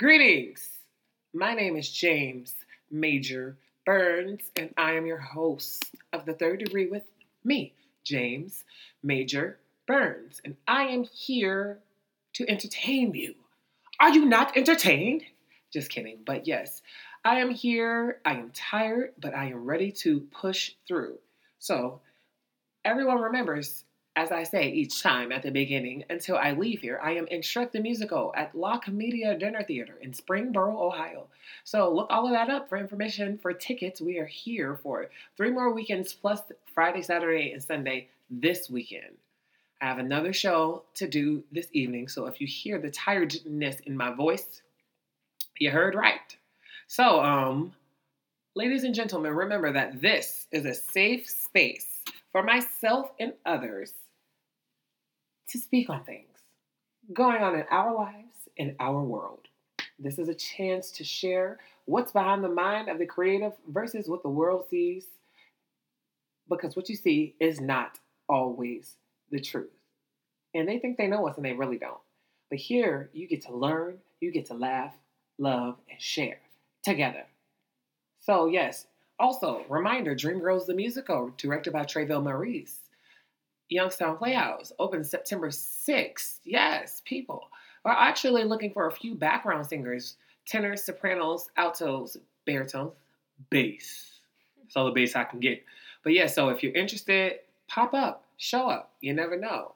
Greetings. My name is James Major Burns, and I am your host of the third degree with me, James Major Burns. And I am here to entertain you. Are you not entertained? Just kidding. But yes, I am here. I am tired, but I am ready to push through. So, everyone remembers as I say each time at the beginning, until I leave here, I am in Shrek the Musical at La Comedia Dinner Theater in Springboro, Ohio. So look all of that up for information for tickets. We are here for three more weekends plus Friday, Saturday, and Sunday this weekend. I have another show to do this evening, so if you hear the tiredness in my voice, you heard right. So, um, ladies and gentlemen, remember that this is a safe space for myself and others to speak on things going on in our lives, in our world. This is a chance to share what's behind the mind of the creative versus what the world sees, because what you see is not always the truth. And they think they know us and they really don't. But here, you get to learn, you get to laugh, love, and share together. So, yes, also, reminder Dreamgirls the Musical, directed by Trayvell Maurice. Youngstown Playhouse opens September 6th. Yes, people. We're actually looking for a few background singers tenors, sopranos, altos, baritones, bass. That's all the bass I can get. But yeah, so if you're interested, pop up, show up. You never know.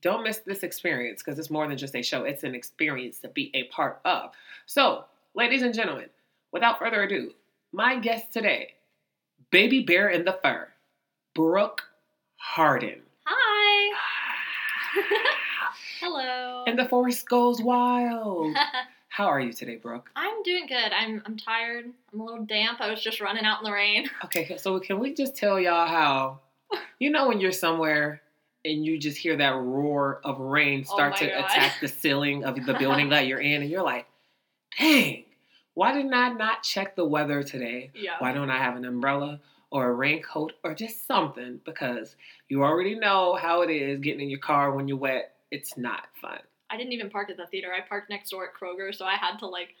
Don't miss this experience because it's more than just a show, it's an experience to be a part of. So, ladies and gentlemen, without further ado, my guest today, Baby Bear in the Fur, Brooke Harden. Hello. And the forest goes wild. How are you today, Brooke? I'm doing good. I'm I'm tired. I'm a little damp. I was just running out in the rain. Okay, so can we just tell y'all how, you know, when you're somewhere and you just hear that roar of rain Oh start my to God. attack the ceiling of the building that you're in, and you're like, dang, why didn't I not check the weather today? Yeah. Why don't I have an umbrella or a raincoat or just something? Because you already know how it is getting in your car when you're wet. It's not fun. I didn't even park at the theater. I parked next door at Kroger, so I had to like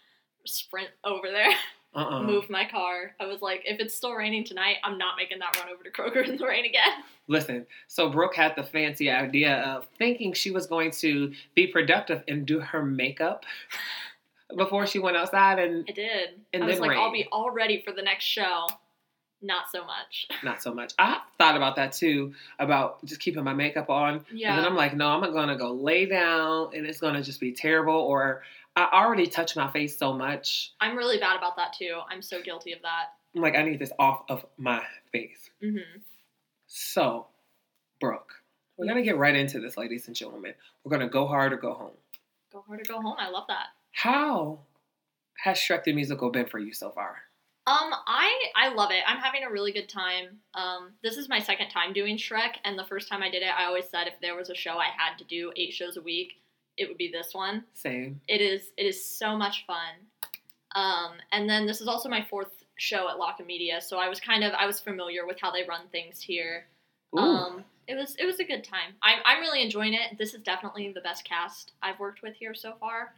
sprint over there, Uh-uh. move my car. I was like, if it's still raining tonight, I'm not making that run over to Kroger in the rain again. Listen, so Brooke had the fancy idea of thinking she was going to be productive and do her makeup before she went outside, and I did. And I was then like, I'll be all ready for the next show. Not so much. not so much. I thought about that too, about just keeping my makeup on. Yeah. And then I'm like, no, I'm gonna go lay down and it's gonna just be terrible. Or I already touch my face so much. I'm really bad about that too. I'm so guilty of that. I'm like, I need this off of my face. Mm-hmm. So, Brooke, we're gonna get right into this, ladies and gentlemen. We're gonna go hard or go home. Go hard or go home. I love that. How has Shrek the Musical been for you so far? Um, I I love it. I'm having a really good time. Um, this is my second time doing Shrek, and the first time I did it, I always said if there was a show I had to do eight shows a week, it would be this one. Same. It is it is so much fun. Um, and then this is also my fourth show at La Comedia, so I was kind of I was familiar with how they run things here. Ooh. Um, it was it was a good time. I'm I'm really enjoying it. This is definitely the best cast I've worked with here so far.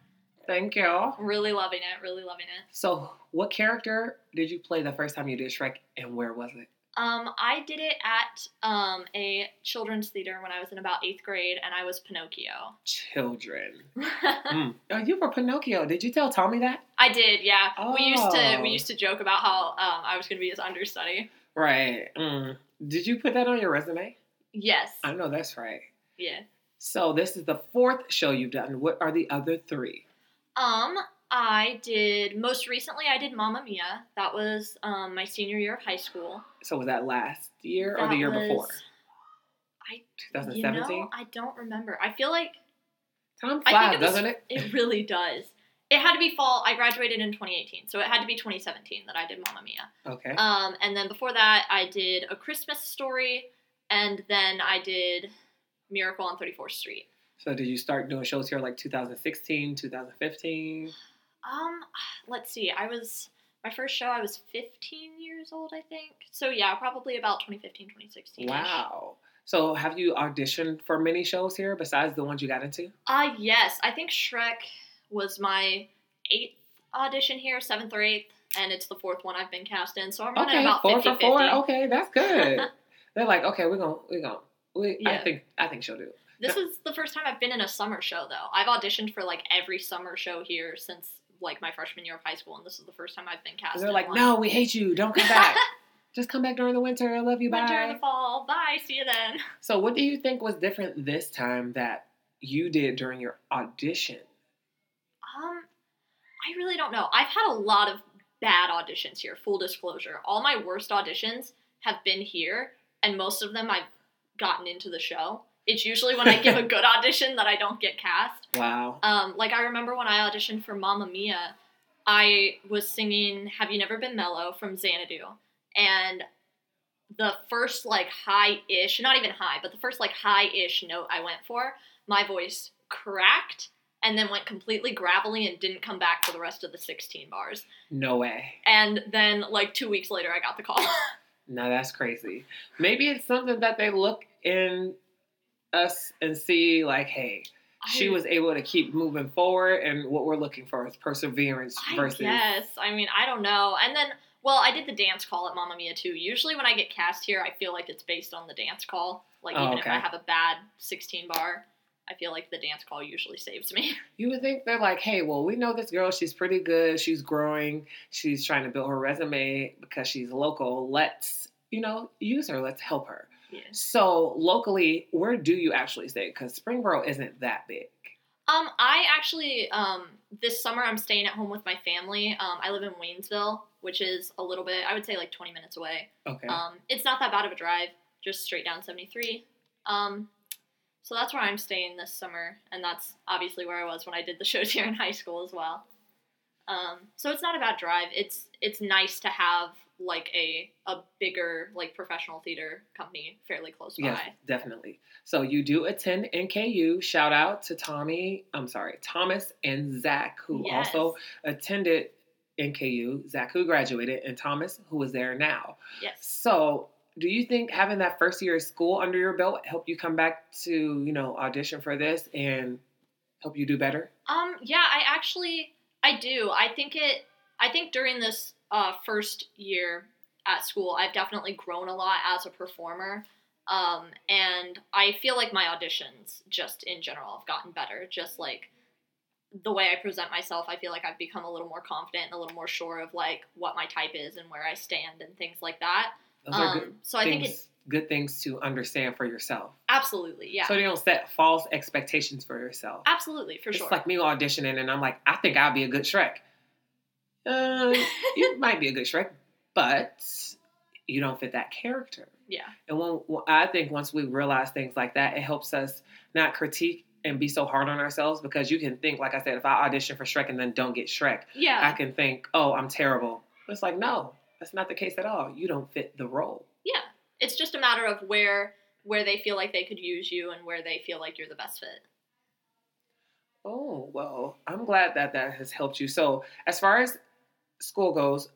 Thank you. Really loving it. Really loving it. So, what character did you play the first time you did Shrek, and where was it? Um, I did it at um, a children's theater when I was in about eighth grade, and I was Pinocchio. Children. Mm. Oh, you were Pinocchio. Did you tell Tommy that? I did, yeah. Oh. We used to Oh. we used to joke about how um, I was going to be his understudy. Right. Mm. Did you put that on your resume? Yes. I know that's right. Yeah. So this is the fourth show you've done. What are the other three? Um, I did most recently. I did Mamma Mia. That was um, my senior year of high school. So was that last year or the year was- before? I you 2017. know I don't remember. I feel like Time I flies, think it was- doesn't it? it really does. It had to be fall. I graduated in 2018, so it had to be 2017 that I did Mamma Mia. Okay. Um, and then before that, I did A Christmas Story, and then I did Miracle on 34th Street. So did you start doing shows here like 2016, 2015? Um, let's see. I was my first show. I was 15 years old, I think. So yeah, probably about 2015, 2016. Wow. So have you auditioned for many shows here besides the ones you got into? Uh yes, I think Shrek was my eighth audition here, seventh or eighth, and it's the fourth one I've been cast in. So I'm running Okay, about four 50 for four. Okay, that's good. They're like, okay, we're gonna, we're gonna. We, I think, I think she'll do. This is the first time I've been in a summer show though. I've auditioned for like every summer show here since like my freshman year of high school, and this is the first time I've been cast. They're like, one. no, we hate you. Don't come back. Just come back during the winter. I love you. Winter Bye. in the fall. Bye. See you then. So, what do you think was different this time that you did during your audition? Um, I really don't know. I've had a lot of bad auditions here. Full disclosure, all my worst auditions have been here, and most of them I've gotten into the show. It's usually when I give a good audition that I don't get cast. Wow. Um, like I remember when I auditioned for Mamma Mia, I was singing "Have You Never Been Mellow" from Xanadu, and the first like high-ish, not even high, but the first like high-ish note I went for, my voice cracked and then went completely gravelly and didn't come back for the rest of the 16 bars. No way. And then like two weeks later, I got the call. No, that's crazy. Maybe it's something that they look in us and see, like, hey, she was able to keep moving forward, and what we're looking for is perseverance I versus. guess. I mean, I don't know. And then, well, I did the dance call at Mamma Mia too. Usually, when I get cast here, I feel like it's based on the dance call. Like, Oh, even if. I have a bad 16 bar, I feel like the dance call usually saves me. You would think they're like, hey, well, we know this girl. She's pretty good. She's growing. She's trying to build her resume because she's local. Let's, you know, use her. Let's help her. Yeah. So locally, where do you actually stay? Because Springboro isn't that big. Um, I actually, um, this summer I'm staying at home with my family. Um, I live in Waynesville, which is a little bit, I would say like 20 minutes away. Okay. Um, it's not that bad of a drive, just straight down 73. Um, so that's where I'm staying this summer, and that's obviously where I was when I did the shows here in high school as well. Um, so it's not a bad drive. It's it's nice to have like a a bigger like professional theater company fairly close by. Yes, definitely. So you do attend NKU. Shout out to Tommy. I'm sorry, Thomas and Zach, who Yes. also attended NKU. Zach, who graduated, and Thomas, who is there now. Yes. So, do you think having that first year of school under your belt helped you come back to you know audition for this and help you do better? Um, yeah, I actually I do. I think it I think during this uh, first year at school, I've definitely grown a lot as a performer. Um, and I feel like my auditions just in general have gotten better. Just like the way I present myself, I feel like I've become a little more confident and a little more sure of like what my type is and where I stand and things like that. Um, so I think things. It's good things to understand for yourself. absolutely, yeah. So you don't set false expectations for yourself. absolutely, for it's sure. like me auditioning, and I'm like, I think I'll be a good Shrek. Uh, you might be a good Shrek, but you don't fit that character. yeah. And when, when I think once we realize things like that, it helps us not critique and be so hard on ourselves because you can think, like I said, if I audition for Shrek and then don't get Shrek, Yeah. I can think, oh, I'm terrible. It's like, no, that's not the case at all. You don't fit the role. Yeah, it's just a matter of where where they feel like they could use you and where they feel like you're the best fit. Oh, well, I'm glad that that has helped you. So, as far as school goes,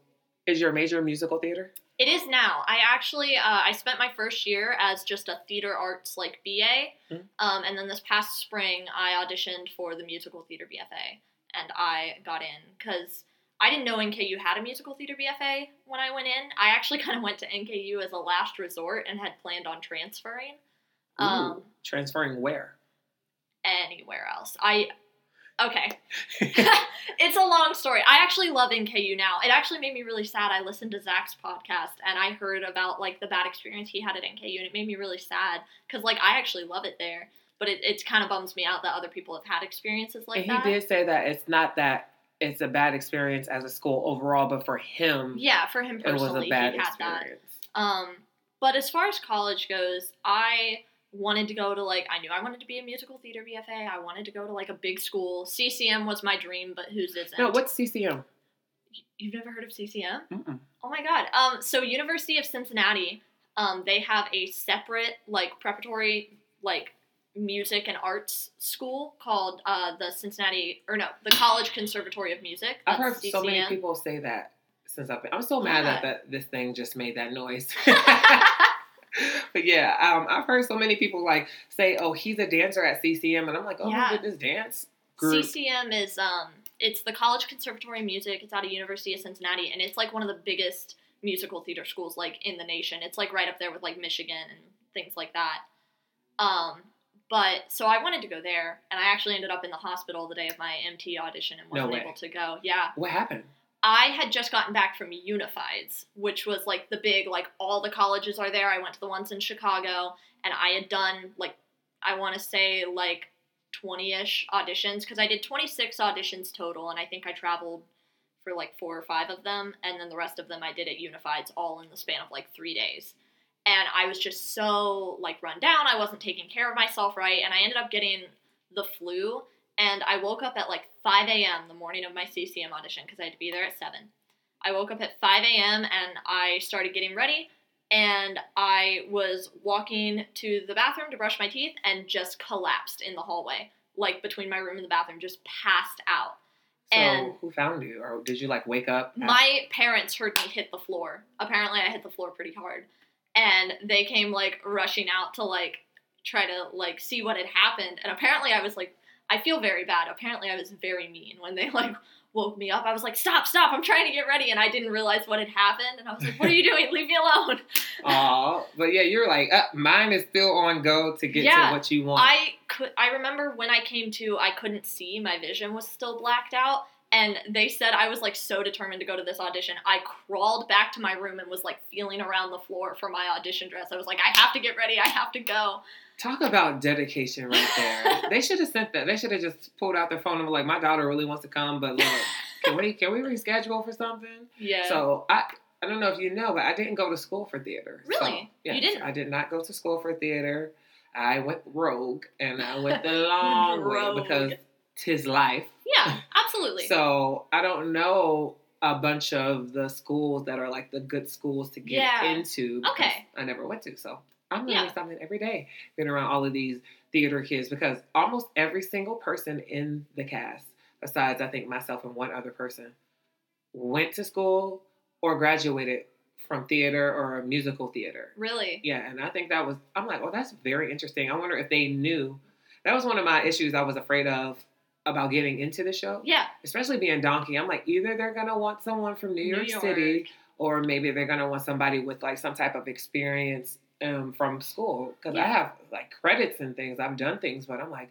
is your major musical theater? It is now. I actually uh, I spent my first year as just a theater arts like BA, Mhm. um, and then this past spring I auditioned for the musical theater BFA, and I got in because I didn't know NKU had a musical theater BFA when I went in. I actually kind of went to NKU as a last resort and had planned on transferring. Um, transferring where? anywhere else. I okay. it's a long story. I actually love NKU now. It actually made me really sad. I listened to Zach's podcast and I heard about like the bad experience he had at NKU and it made me really sad because like I actually love it there, but it, it kind of bums me out that other people have had experiences like that. and he that. did say that it's not that it's a bad experience as a school overall, but for him, Yeah, for him personally, it was a bad had that. experience. Um, but as far as college goes, I wanted to go to like I knew I wanted to be a musical theater BFA. I wanted to go to like a big school. CCM was my dream, but whose isn't? No, what's CCM? You've never heard of CCM? Mm-mm. Oh my god. Um, so University of Cincinnati, um, they have a separate like preparatory like music and arts school called uh, the Cincinnati or no, the College Conservatory of Music. I've heard so many people say that since I've been. I'm so mad that, that this thing just made that noise. but yeah, um, I've heard so many people like say, "Oh, he's a dancer at CCM," and I'm like, "Oh Yeah. my goodness, dance group." CCM is um it's the College Conservatory of Music. It's out of University of Cincinnati, and it's like one of the biggest musical theater schools like in the nation. It's like right up there with like Michigan and things like that. Um, but so I wanted to go there, and I actually ended up in the hospital the day of my MT audition and wasn't way. able to go. Yeah, What happened? I had just gotten back from Unifieds, which was like the big, like all the colleges are there. I went to the ones in Chicago, and I had done like I want to say like twenty ish auditions because I did twenty six auditions total, and I think I traveled for like four or five of them, and then the rest of them I did at Unifieds, all in the span of like three days. And I was just so like run down. I wasn't taking care of myself right, and I ended up getting the flu and I woke up at like 5 a.m. the morning of my CCM audition because I had to be there at 7. I woke up at 5 a.m. and I started getting ready, and I was walking to the bathroom to brush my teeth and just collapsed in the hallway, like between my room and the bathroom, just passed out. So And- who found you, or did you like wake up? at- My parents heard me hit the floor. Apparently, I hit the floor pretty hard, and they came like rushing out to like try to like see what had happened. And apparently, I was like, I feel very bad. Apparently, I was very mean when they like woke me up. I was like, stop, stop! I'm trying to get ready, and I didn't realize what had happened. And I was like, what are you doing? Leave me alone. Aw, but yeah, you're like, uh, mine is still on go to get Yeah, to what you want. I could. I remember when I came to, I couldn't see. My vision was still blacked out. And they said I was like so determined to go to this audition. I crawled back to my room and was like feeling around the floor for my audition dress. I was like, I have to get ready. I have to go. Talk about dedication right there. they should have sent that. They should have just pulled out their phone and were like, my daughter really wants to come, but look, can we can we reschedule for something? Yeah. So I I don't know if you know, but I didn't go to school for theater. So, Really? You didn't? I did not go to school for theater. I went rogue, and I went the long way because tis life. Yeah, absolutely. So I don't know a bunch of the schools that are like the good schools to get Yeah. into. Okay. I never went to. So I'm learning Yeah. something every day being around all of these theater kids because almost every single person in the cast, besides I think myself and one other person, went to school or graduated from theater or musical theater. really. Yeah, and I think that was I'm like, oh, that's very interesting. I wonder if they knew. That was one of my issues I was afraid of about getting into the show Yeah. especially being donkey, I'm like either they're gonna want someone from New New York, York. City, or maybe they're gonna want somebody with like some type of experience um, from school. Because I have like credits and things. I've done things, but I'm like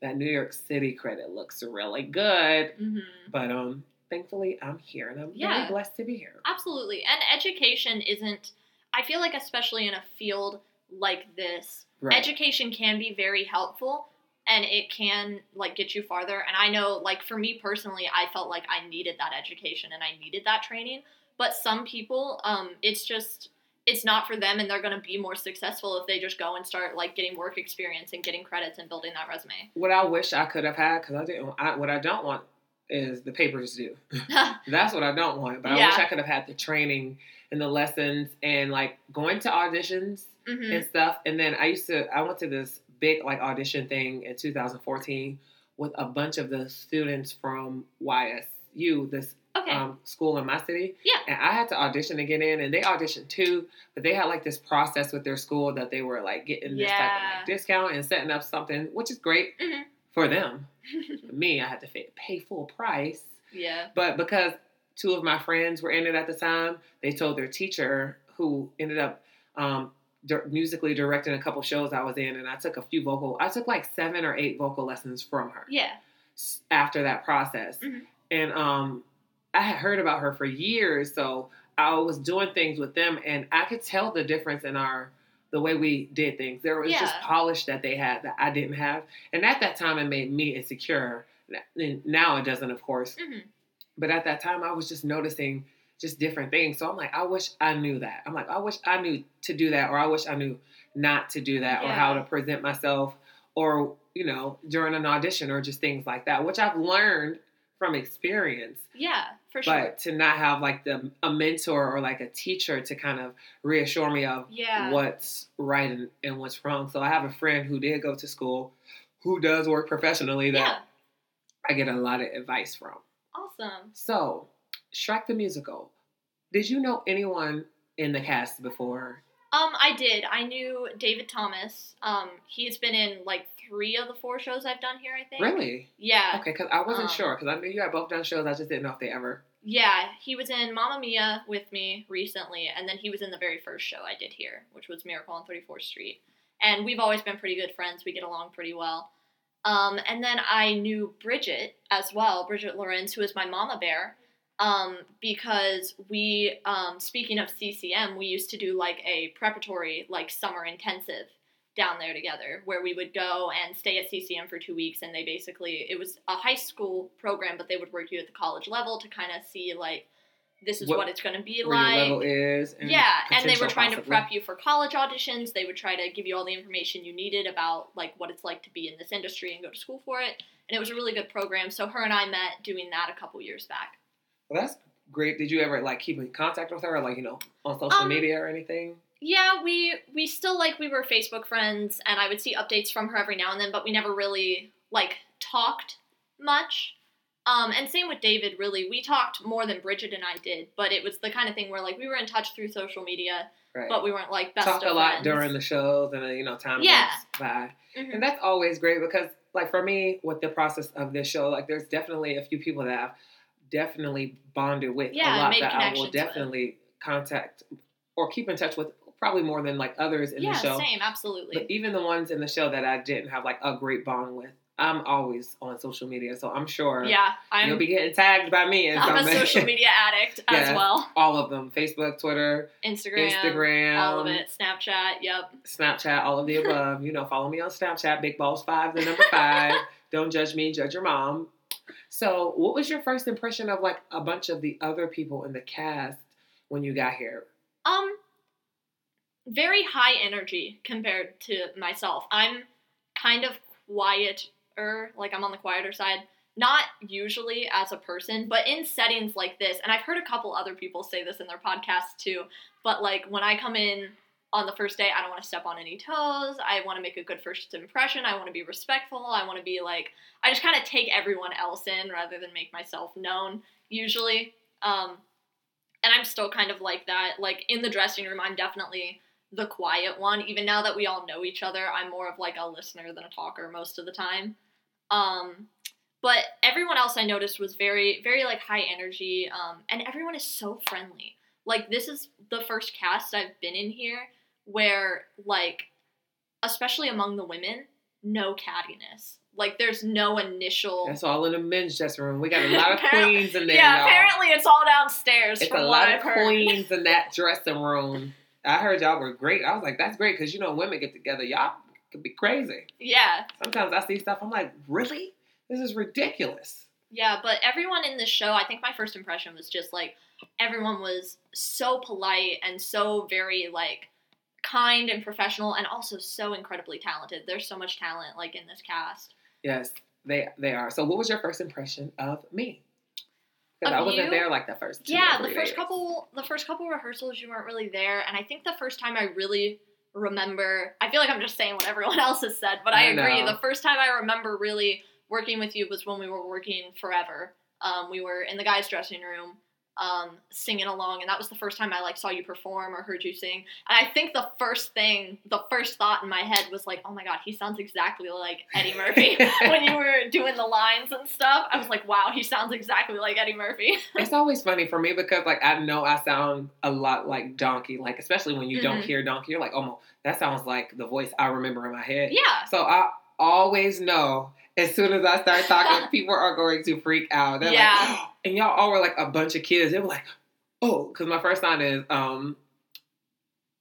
that New York City credit looks really good. hmm But um, thankfully I'm here, and I'm Yeah. very blessed to be here. Absolutely. And education isn't. I feel like especially in a field like this, Right. education can be very helpful and it can like get you farther and i know like for me personally i felt like i needed that education and i needed that training but some people um it's just it's not for them and they're going to be more successful if they just go and start like getting work experience and getting credits and building that resume what I wish I could have had, because I didn't. I, what I don't want is the papers due. That's what I don't want. But I wish I could have had the training and the lessons and like going to auditions hmm and stuff. And then I used to, I went to this big like audition thing in 2014 with a bunch of the students from YSU, this okay um, school in my city. Yeah. And I had to audition to get in, and they auditioned too, but they had like this process with their school that they were like getting this type of like discount and setting up something, which is great Mhm. for them. For me, I had to pay full price. yeah But because two of my friends were in it at the time, they told their teacher, who ended up um, di- musically directing a couple shows I was in, and I took a few vocal. I took like seven or eight vocal lessons from her yeah after that process, Mhm. and um, I had heard about her for years, so I was doing things with them, and I could tell the difference in our the way we did things. There was just polish that they had that I didn't have, and at that time, it made me insecure. Now it doesn't, of course. hmm But at that time, I was just noticing just different things. So I'm like, I wish I knew that. I'm like, I wish I knew to do that, or I wish I knew not to do that, or how to present myself, or, you know, during an audition, or just things like that, which I've learned from experience. yeah for sure But to not have like the a mentor or like a teacher to kind of reassure me of yeah what's right and, and what's wrong. So I have a friend who did go to school, who does work professionally that yeah I get a lot of advice from. awesome So, Shrek the Musical. Did you know anyone in the cast before Um, I did. I knew David Thomas. Um, he's been in like three of the four shows I've done here. I think. Really? Yeah. Okay, because I wasn't Um, sure because I knew you had both done shows. I just didn't know if they ever. Yeah, he was in Mamma Mia with me recently, and then he was in the very first show I did here, which was Miracle on 34th Street. And we've always been pretty good friends. We get along pretty well. Um, and then I knew Bridget as well, Bridget Lorenz, who is my mama bear, um, because we, um, speaking of CCM, we used to do like a preparatory, like summer intensive down there together where we would go and stay at CCM for two weeks and they basically it was a high school program but they would work you at the college level to kind of see like this is What- what, it's going to be like your level is. And yeah and they were trying to prep you for college auditions. They would try to give you all the information you needed about like what it's like to be in this industry and go to school for it. And it was a really good program so her and i met doing that a couple years back Well, that's great. Did you ever like keep in contact with her, like you know, on social Um, media or anything? Yeah, we we still like we were Facebook friends, and I would see updates from her every now and then, but we never really like talked much. Um, and same with David. Really, we talked more than Bridget and I did, but it was the kind of thing where like we were in touch through social media, Right. but we weren't like best Talk of a lot friends. during the shows, and then you know, time Yeah. goes by. Mhm. And that's always great because, like, for me, with the process of this show, like, there's definitely a few people that I've definitely bonded with Yeah, a lot that I will definitely contact or keep in touch with, probably more than like others in yeah, the show. same, absolutely. But even the ones in the show that I didn't have like a great bond with, I'm always on social media, so I'm sure yeah, I'm you'll be getting tagged by me. I'm a social media addict Yes. as well. all of them: Facebook, Twitter, Instagram, Instagram, all of it, Snapchat. Yep. Snapchat, all of the above. you know, follow me on Snapchat, Big Balls Five, the number five. Don't judge me, judge your mom. So, what was your first impression of like a bunch of the other people in the cast when you got here? Um, very high energy compared to myself. I'm kind of quieter, like I'm on the quieter side. Not usually as a person, but in settings like this, and I've heard a couple other people say this in their podcasts too. But like when I come in on the first day, I don't want to step on any toes. I want to make a good first impression. I want to be respectful. I want to be like, I just kind of take everyone else in rather than make myself known usually. Um, and I'm still kind of like that. Like in the dressing room, I'm definitely the quiet one. Even now that we all know each other, I'm more of like a listener than a talker most of the time. Um, but everyone else I noticed was very, very like high energy. Um, and everyone is so friendly. Like this is the first cast I've been in here where like, especially among the women, no cattiness. Like there's no initial. That's all in the men's dressing room. We got a lot of queens in there. yeah, y'all. apparently it's all downstairs It's from a lot I've of heard. queens in that dressing room. I heard y'all were great. I was like, that's great because you know women get together, y'all could be crazy. Yeah, Sometimes I see stuff, I'm like, really? This is ridiculous. Yeah, but everyone in the show, I think my first impression was just like everyone was so polite and so very like kind and professional and also so incredibly talented. There's so much talent like in this cast. Yes, they they are. So, what was your first impression of me? Because I wasn't you? there like the first. Yeah, the first days. couple the first couple rehearsals you weren't really there and I think the first time I really remember I feel like I'm just saying what everyone else has said, but I, I agree. know. The first time I remember really working with you was when we were working forever. Um, we were in the guys' dressing room, um, singing along, and that was the first time I like saw you perform or heard you sing. And I think the first thing, the first thought in my head was like, "Oh my god, he sounds exactly like Eddie Murphy." when you were doing the lines and stuff, I was like, "Wow, he sounds exactly like Eddie Murphy." It's always funny for me because like I know I sound a lot like Donkey. Like especially when you don't Mhm. hear Donkey, you're like, oh, that sounds like the voice I remember in my head. yeah, So I always know as soon as I start talking, people are going to freak out. They're Yeah. like, and y'all all were like a bunch of kids. They were like, oh, because my first sign is um,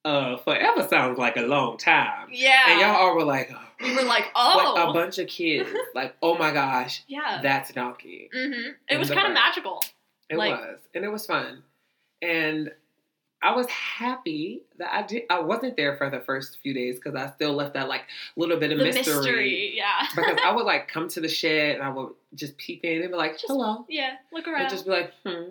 uh, forever sounds like a long time. yeah. And y'all all were like, we were like, "Oh, like a bunch of kids. like, oh my gosh, yeah." that's Donkey. hmm It was the kind of magical. It Like- was, and it was fun, and I was happy that I did. I wasn't there for the first few days because I still left that like little bit of The mystery. mystery, yeah. because I would like come to the shed and I would just peep in and be like, Just "Hello," yeah, look and around. just be like, "Hmm."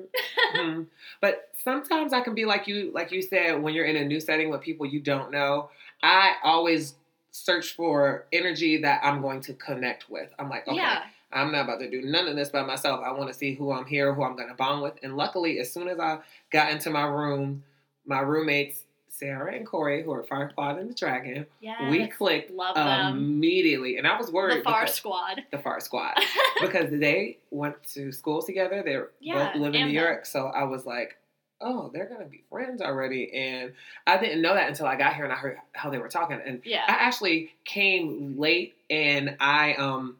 hmm. But sometimes I can be like you, like you said, when you're in a new setting with people you don't know. I always search for energy that I'm going to connect with. I'm like, okay, Yeah, I'm not about to do none of this by myself. I want to see who I'm here, who I'm going to bond with. And luckily, as soon as I got into my room, my roommates Sarah and Corey, who are Firefly and the Dragon. Yeah. we clicked love them. immediately, and I was worried. the Far Squad. the Far Squad, because they went to school together. They Yeah, both live in New. York, so I was like, "Oh, they're gonna be friends already." And I didn't know that until I got here and I heard how they were talking. And yeah. I actually came late, and I um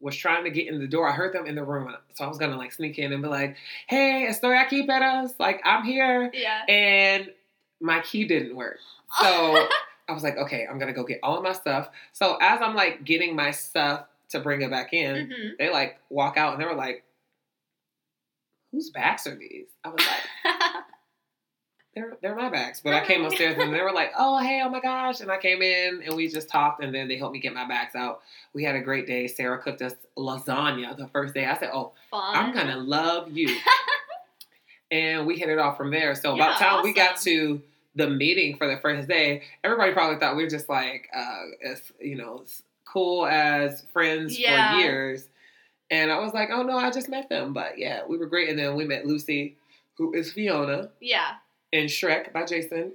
was trying to get in the door. I heard them in the room, so I was gonna like sneak in and be like, "Hey, estoy aquí, pedos. Like I'm here." Yeah. And my key didn't work. So I was like, okay, I'm gonna go get all of my stuff. So as I'm like getting my stuff to bring it back in, hmm they like walk out and they were like, "Whose backs are these?" I was like, "They're they're my bags." But I came upstairs and they were like, "Oh hey, oh my gosh!" And I came in and we just talked and then they helped me get my bags out. We had a great day. Sarah cooked us lasagna the first day. I said, "Oh, Fun. I'm gonna love you," and we hit it off from there. So about Yeah, time we got to the meeting for the first day, everybody probably thought we were just like, uh, as you know, as cool as friends Yeah. for years. And I was like, oh no, I just met them. But yeah, we were great. And then we met Lucy, who is Fiona, Yeah. And Shrek by Jason,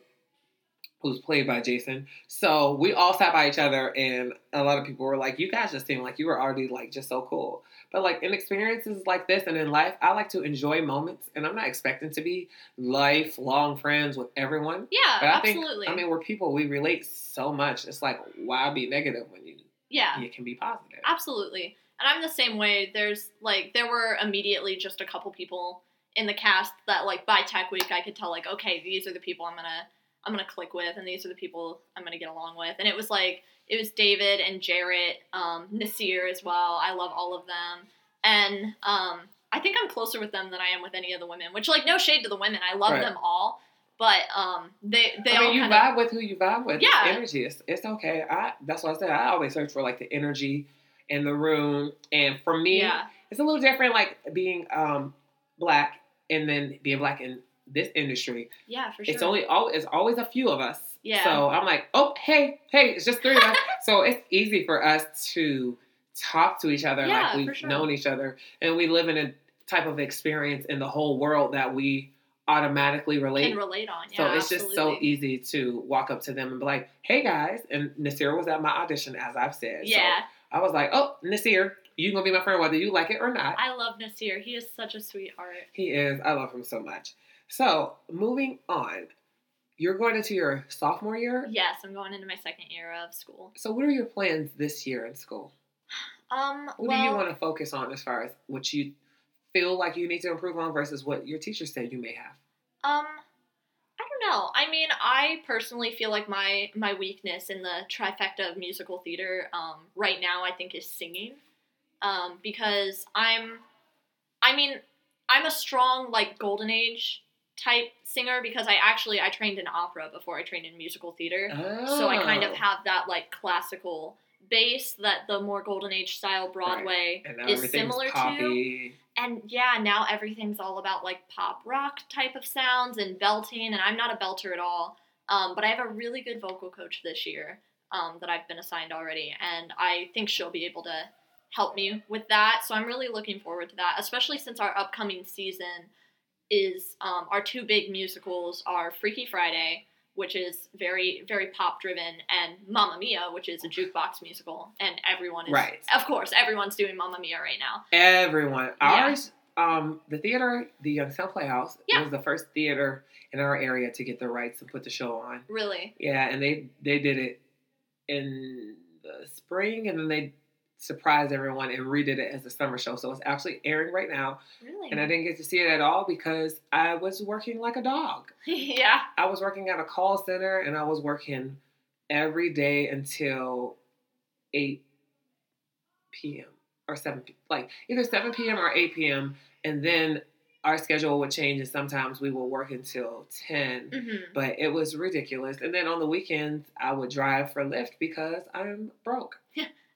who's played by Jason. So we all sat by each other, and a lot of people were like, you guys just seem like you were already like just so cool. But like in experiences like this and in life, I like to enjoy moments, and I'm not expecting to be lifelong friends with everyone. Yeah. But I think, absolutely. I mean, we're people, we relate so much. It's like, why be negative when you, yeah. you can be positive? Absolutely. And I'm the same way. There's like there were immediately just a couple people in the cast that like by tech week I could tell like okay these are the people I'm gonna I'm gonna click with and these are the people I'm gonna get along with and it was like it was David and Jarrett um, Nasir as well I love all of them and um, I think I'm closer with them than I am with any of the women which like no shade to the women I love Right. them all but um, they they I all mean, you kind vibe with who you vibe with. Yeah. It's energy. It's, it's okay. I that's what I said. I always search for like the energy in the room, and for me, yeah it's a little different. Like being um black and then being black in this industry. yeah for sure It's only all. It's always a few of us. Yeah. So I'm like, oh hey hey, it's just three of us. so it's easy for us to talk to each other Yeah, like we've sure. known each other, and we live in a type of experience in the whole world that we automatically relate can relate on yeah so it's just so easy to walk up to them and be like, "Hey guys!" And Nasir was at my audition, as I've said. yeah. So I was like, "Oh, Nasir, you gonna be my friend whether you like it or not." I love Nasir. He is such a sweetheart. He is. I love him so much. So moving on, you're going into your sophomore year. Yes, I'm going into my second year of school. So what are your plans this year in school? Um, What well, do you want to focus on as far as what you feel like you need to improve on versus what your teacher said you may have? um, I don't know. I mean, I personally feel like my my weakness in the trifecta of musical theater, um, right now, I think is singing, um, because I'm, I mean, I'm a strong like golden age type singer because I actually I trained in opera before I trained in musical theater. So I kind of Oh. have that like classical base that the more golden age style Broadway now is similar to. And yeah, now everything's all about like pop rock type of sounds and belting, and I'm not a belter at all. Um, but I have a really good vocal coach this year um, that I've been assigned already, and I think she'll be able to help me with that. So I'm really looking forward to that, especially since our upcoming season is um, our two big musicals are Freaky Friday, which is very very pop driven, and Mamma Mia, which is a jukebox musical, and everyone is Right. of course everyone's doing Mamma Mia right now. Everyone. Yeah. Ours, um, the theater, the Youngstown Playhouse, Yeah. was the first theater in our area to get the rights to put the show on. Really, Yeah, and they they did it in the spring, and then they surprised everyone and redid it as a summer show. So it's actually airing right now, really, and I didn't get to see it at all because I was working like a dog. yeah. I was working at a call center, and I was working every day until eight p.m. or seven, p- like either seven p.m. or eight p.m. And then our schedule would change, and sometimes we would work until ten. hmm But it was ridiculous. And then on the weekends, I would drive for Lyft because I'm broke.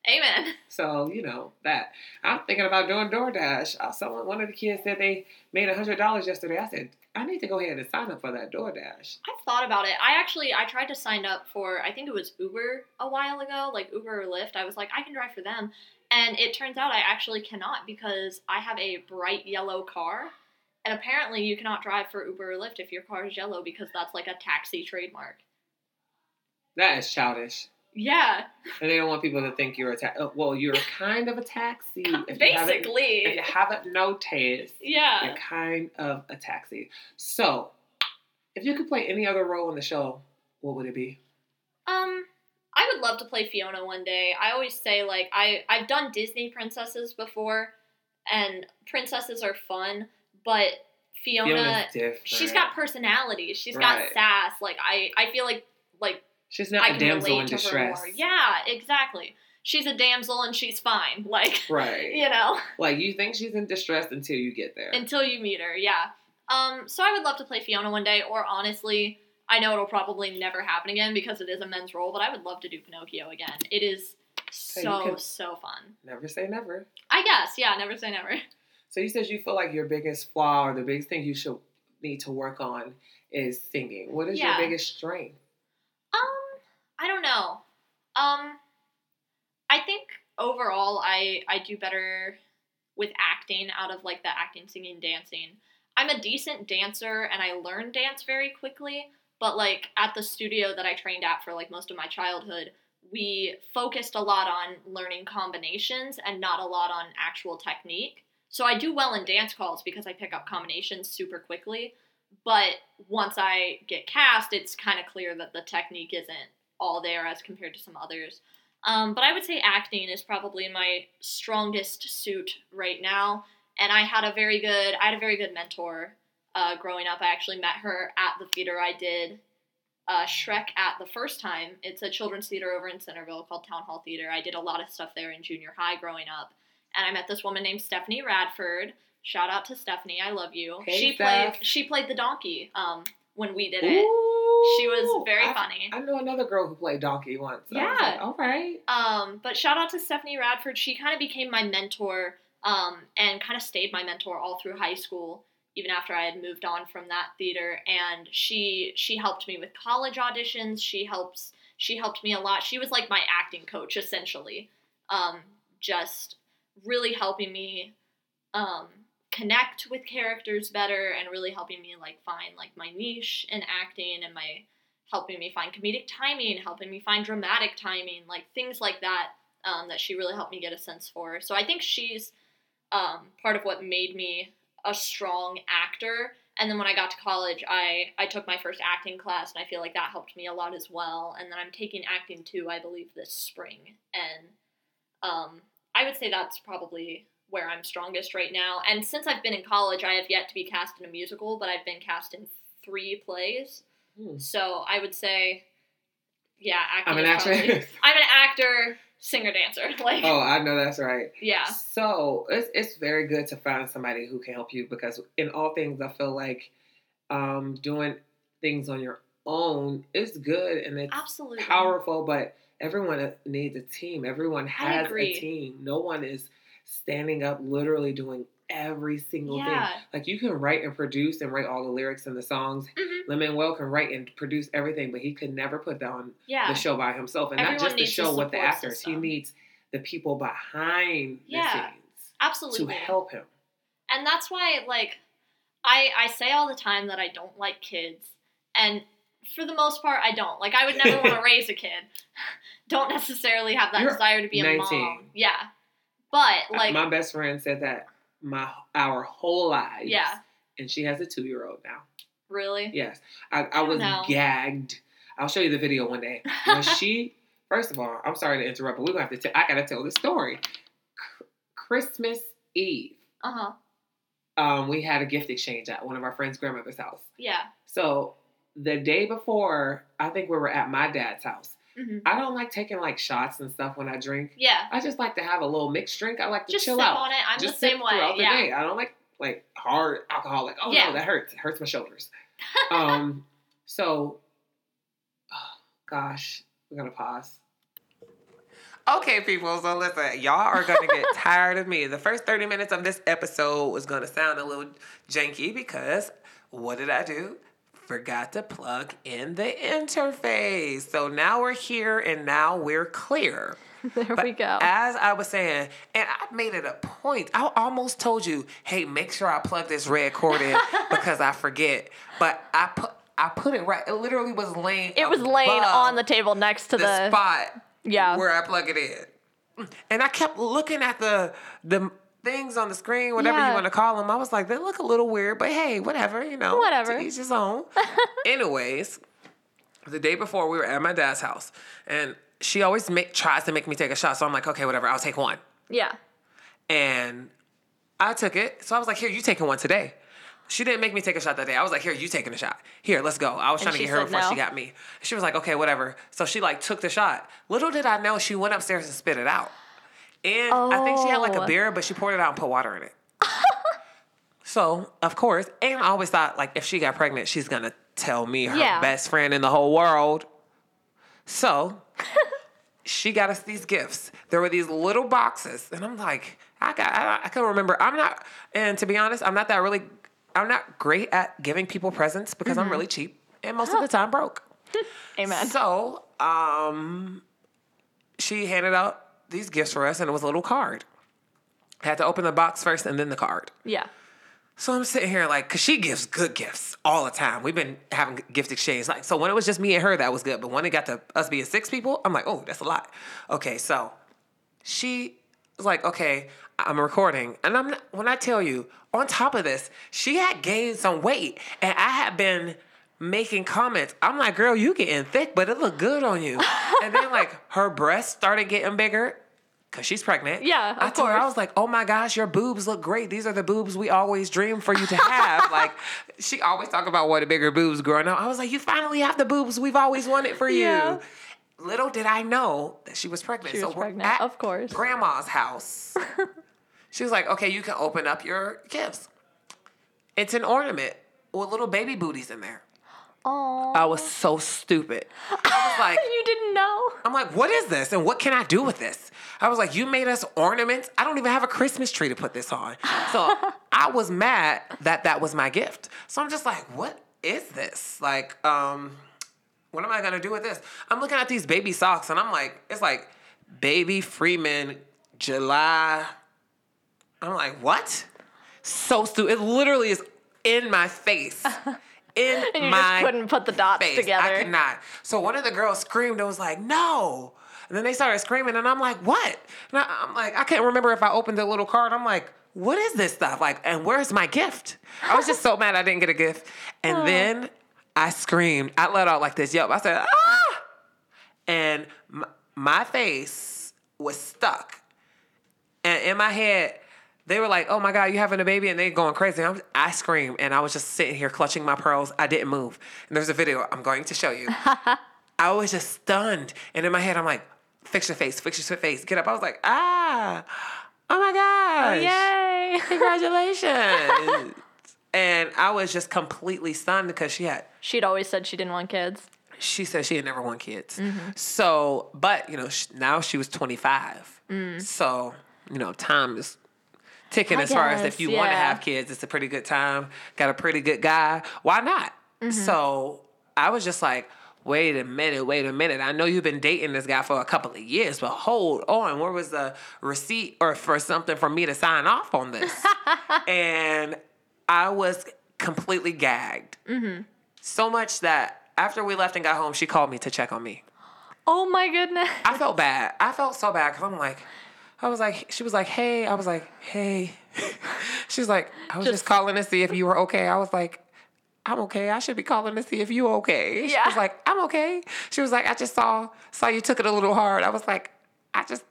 Amen. So you know that I'm thinking about doing DoorDash. Uh, someone, one of the kids said they made a hundred dollars yesterday. I said I need to go ahead and sign up for that DoorDash. I've thought about it. I actually I tried to sign up for I think it was Uber a while ago, like Uber or Lyft. I was like I can drive for them, and it turns out I actually cannot because I have a bright yellow car, And apparently, you cannot drive for Uber or Lyft if your car is yellow because that's like a taxi trademark. That is childish. Yeah, And they don't want people to think you're a taxi. Well, you're kind of a taxi. If you basically. if you haven't noticed, yeah. you're kind of a taxi. So, if you could play any other role in the show, what would it be? Um, I would love to play Fiona one day. I always say like I I've done Disney princesses before, and princesses are fun, but Fiona, she's got personality. She's Right. got sass. Like I I feel like like She's I not a damsel in distress. Yeah, exactly. She's a damsel and she's fine. Like Right. you know, Like you think she's in distress until you get there. until you meet her. Yeah. Um. So I would love to play Fiona one day, or honestly. I know it'll probably never happen again because it is a men's role, but I would love to do Pinocchio again. It is you so so fun. never say never. I guess, yeah, never say never. So you said you feel like your biggest flaw or the biggest thing you should need to work on is singing. What is Yeah. your biggest strength? Um, I don't know. Um, I think overall, I I do better with acting out of like the acting, singing, dancing. I'm a decent dancer and I learn dance very quickly, but like at the studio that I trained at for like most of my childhood, we focused a lot on learning combinations and not a lot on actual technique. So I do well in dance calls because I pick up combinations super quickly, but once I get cast, it's kind of clear that the technique isn't all there as compared to some others. Um, but I would say acting is probably my strongest suit right now. And I had a very good, I had a very good mentor uh, growing up. I actually met her at the theater I did uh, Shrek at the first time. It's a children's theater over in Centerville called Town Hall Theater. I did a lot of stuff there in junior high growing up. And I met this woman named Stephanie Radford. Shout out to Stephanie, I love you. Hey, she Steph. played she played the donkey um, when we did it. She was very I- funny. I know another girl who played Donkey once. Was Yeah. like, all right. Um, but shout out to Stephanie Radford. She kind of became my mentor um, and kind of stayed my mentor all through high school, even after I had moved on from that theater. And she she helped me with college auditions. She helps she helped me a lot. She was like my acting coach essentially, um, just really helping me um, connect with characters better and really helping me like find like my niche in acting and my helping me find comedic timing, helping me find dramatic timing, like things like that um, that she really helped me get a sense for. So I think she's um, part of what made me a strong actor. And then when I got to college, I, I took my first acting class, and I feel like that helped me a lot as well. And then I'm taking acting too, I believe, this spring. And um, I would say that's probably where I'm strongest right now. And since I've been in college, I have yet to be cast in a musical, but I've been cast in three plays. Hmm. So I would say, yeah, acting. I'm an probably- actress. I'm an actor, singer, dancer. Like, oh, I know that's right. yeah, So it's it's very good to find somebody who can help you because in all things, I feel like um, doing things on your own is good and it's absolutely. powerful, but everyone needs a team. Everyone has a team. No one is standing up literally doing every single Yeah. thing. Like you can write and produce and write all the lyrics and the songs. Mhm. Lin Manuel can write and produce everything, but he could never put that on Yeah. the show by himself. And Everyone not just the show with the actors. system. He needs the people behind Yeah. the scenes absolutely. to help him. and that's why like I I say all the time that I don't like kids and for the most part I don't like I would never want to raise a kid don't necessarily have that You're desire to be a 19. mom yeah but like my best friend said that my our whole lives. yeah And she has a two year old now. really Yes. I, I, don't was know. gagged. I'll show you the video one day. When she, first of all, I'm sorry to interrupt, but we're to have to, t- I got to tell the story. C- Christmas Eve, uh-huh um, we had a gift exchange at one of our friends' grandmother's house. yeah So the day before, I think we were at my dad's house. Hmm I don't like taking like shots and stuff when I drink. yeah I just like to have a little mixed drink. I like to just chill sip out. on it I'm just the same sip way throughout the yeah day. I don't like like hard alcohol. Like, oh Yeah. no, that hurts. It hurts my shoulders. um, so, oh, gosh, we're gonna pause. Okay, people. So listen, y'all are gonna get tired of me. The first thirty minutes of this episode was gonna sound a little janky because what did I do? Forgot to plug in the interface. So now we're here and now we're clear. There But we go. As I was saying, and I made it a point. I almost told you, hey, make sure I plug this red cord in because I forget. But I put I put it right. It literally was laying. it was laying on the table next to the, the. spot Yeah. where I plug it in. And I kept looking at the the things on the screen, whatever Yeah. you want to call them. I was like, they look a little weird, but hey, whatever, you know. Whatever. To each his own. Anyways, the day before we were at my dad's house, and she always make, tries to make me take a shot. So I'm like, okay, whatever, I'll take one. yeah. And I took it. So I was like, here, you taking one today. She didn't make me take a shot that day. I was like, here, you taking a shot. Here, let's go. I was trying to get her before no? she got me. She was like, okay, whatever. So she like took the shot. Little did I know she went upstairs and spit it out. And I think she had like a Oh. beer, but she poured it out and put water in it. so, of course, and I always thought like if she got pregnant, she's gonna tell me her Yeah. best friend in the whole world. So she got us these gifts. There were these little boxes, and I'm like, I got, I, I can remember. I'm not, and to be honest, I'm not that really, I'm not great at giving people presents because I'm really cheap and most of the time broke. Amen. So, um, she handed out these gifts for us, and it was a little card. I had to open the box first and then the card. yeah. So I'm sitting here like, cause she gives good gifts all the time. We've been having gift exchange. Like, so when it was just me and her, that was good. But when it got to us being six people, I'm like, oh, that's a lot. Okay, so she was like, okay, I'm recording, and I'm not, when I tell you, on top of this, she had gained some weight, and I had been making comments. I'm like, girl, you getting thick, but it looked good on you. and then like her breasts started getting bigger. Cause she's pregnant. Yeah, I told her I was like, "Oh my gosh, your boobs look great. These are the boobs we always dreamed for you to have." like, she always talk about what a bigger boobs growing up. I was like, "You finally have the boobs we've always wanted for you." Yeah. Little did I know that she was pregnant. She so was we're pregnant, at of course. Grandma's house. she was like, "Okay, you can open up your gifts. It's an ornament with little baby booties in there." Oh. I was so stupid. I was like, you didn't know. I'm like, what is this? And what can I do with this? I was like, you made us ornaments. I don't even have a Christmas tree to put this on. So I was mad that that was my gift. So I'm just like, what is this? Like, um, what am I gonna do with this? I'm looking at these baby socks and I'm like, it's like baby Freeman July. I'm like, what? So stupid. It literally is in my face. In And you my just couldn't put the dots face. together. I could not. So one of the girls screamed and was like, no. And then they started screaming, and I'm like, what? And I, am like, I can't remember if I opened the little card. I'm like, what is this stuff? Like, and where's my gift? I was just so mad I didn't get a gift. And then I screamed. I let out like this yelp. I said, ah! And m- my face was stuck. And in my head, they were like, "Oh my God, you having a baby?" And they going crazy. I'm, I screamed, and I was just sitting here clutching my pearls. I didn't move. And there's a video I'm going to show you. I was just stunned, and in my head, I'm like, "Fix your face, fix your face, get up." I was like, "Ah, oh my gosh, Yay. congratulations!" and I was just completely stunned because she had She'd always said she didn't want kids. she said she had never won kids. Mm-hmm. So, but you know, now she was 25. So, you know, time is ticking. I as far as if you want to have kids, it's a pretty good time. Got a pretty good guy. Why not? Mm-hmm. So, I was just like, wait a minute, wait a minute. I know you've been dating this guy for a couple of years, but hold on. Where was the receipt or for something for me to sign off on this? and I was completely gagged. Mm-hmm. So much that after we left and got home, she called me to check on me. Oh my goodness. I felt bad. I felt so bad because I'm like, I was like, she was like, hey. I was like, hey. she was like, I was just, Just- calling to see if you were okay. I was like, I'm okay. I should be calling to see if you okay. She Yeah. was like, I'm okay. She was like, I just saw saw you took it a little hard. I was like, I just.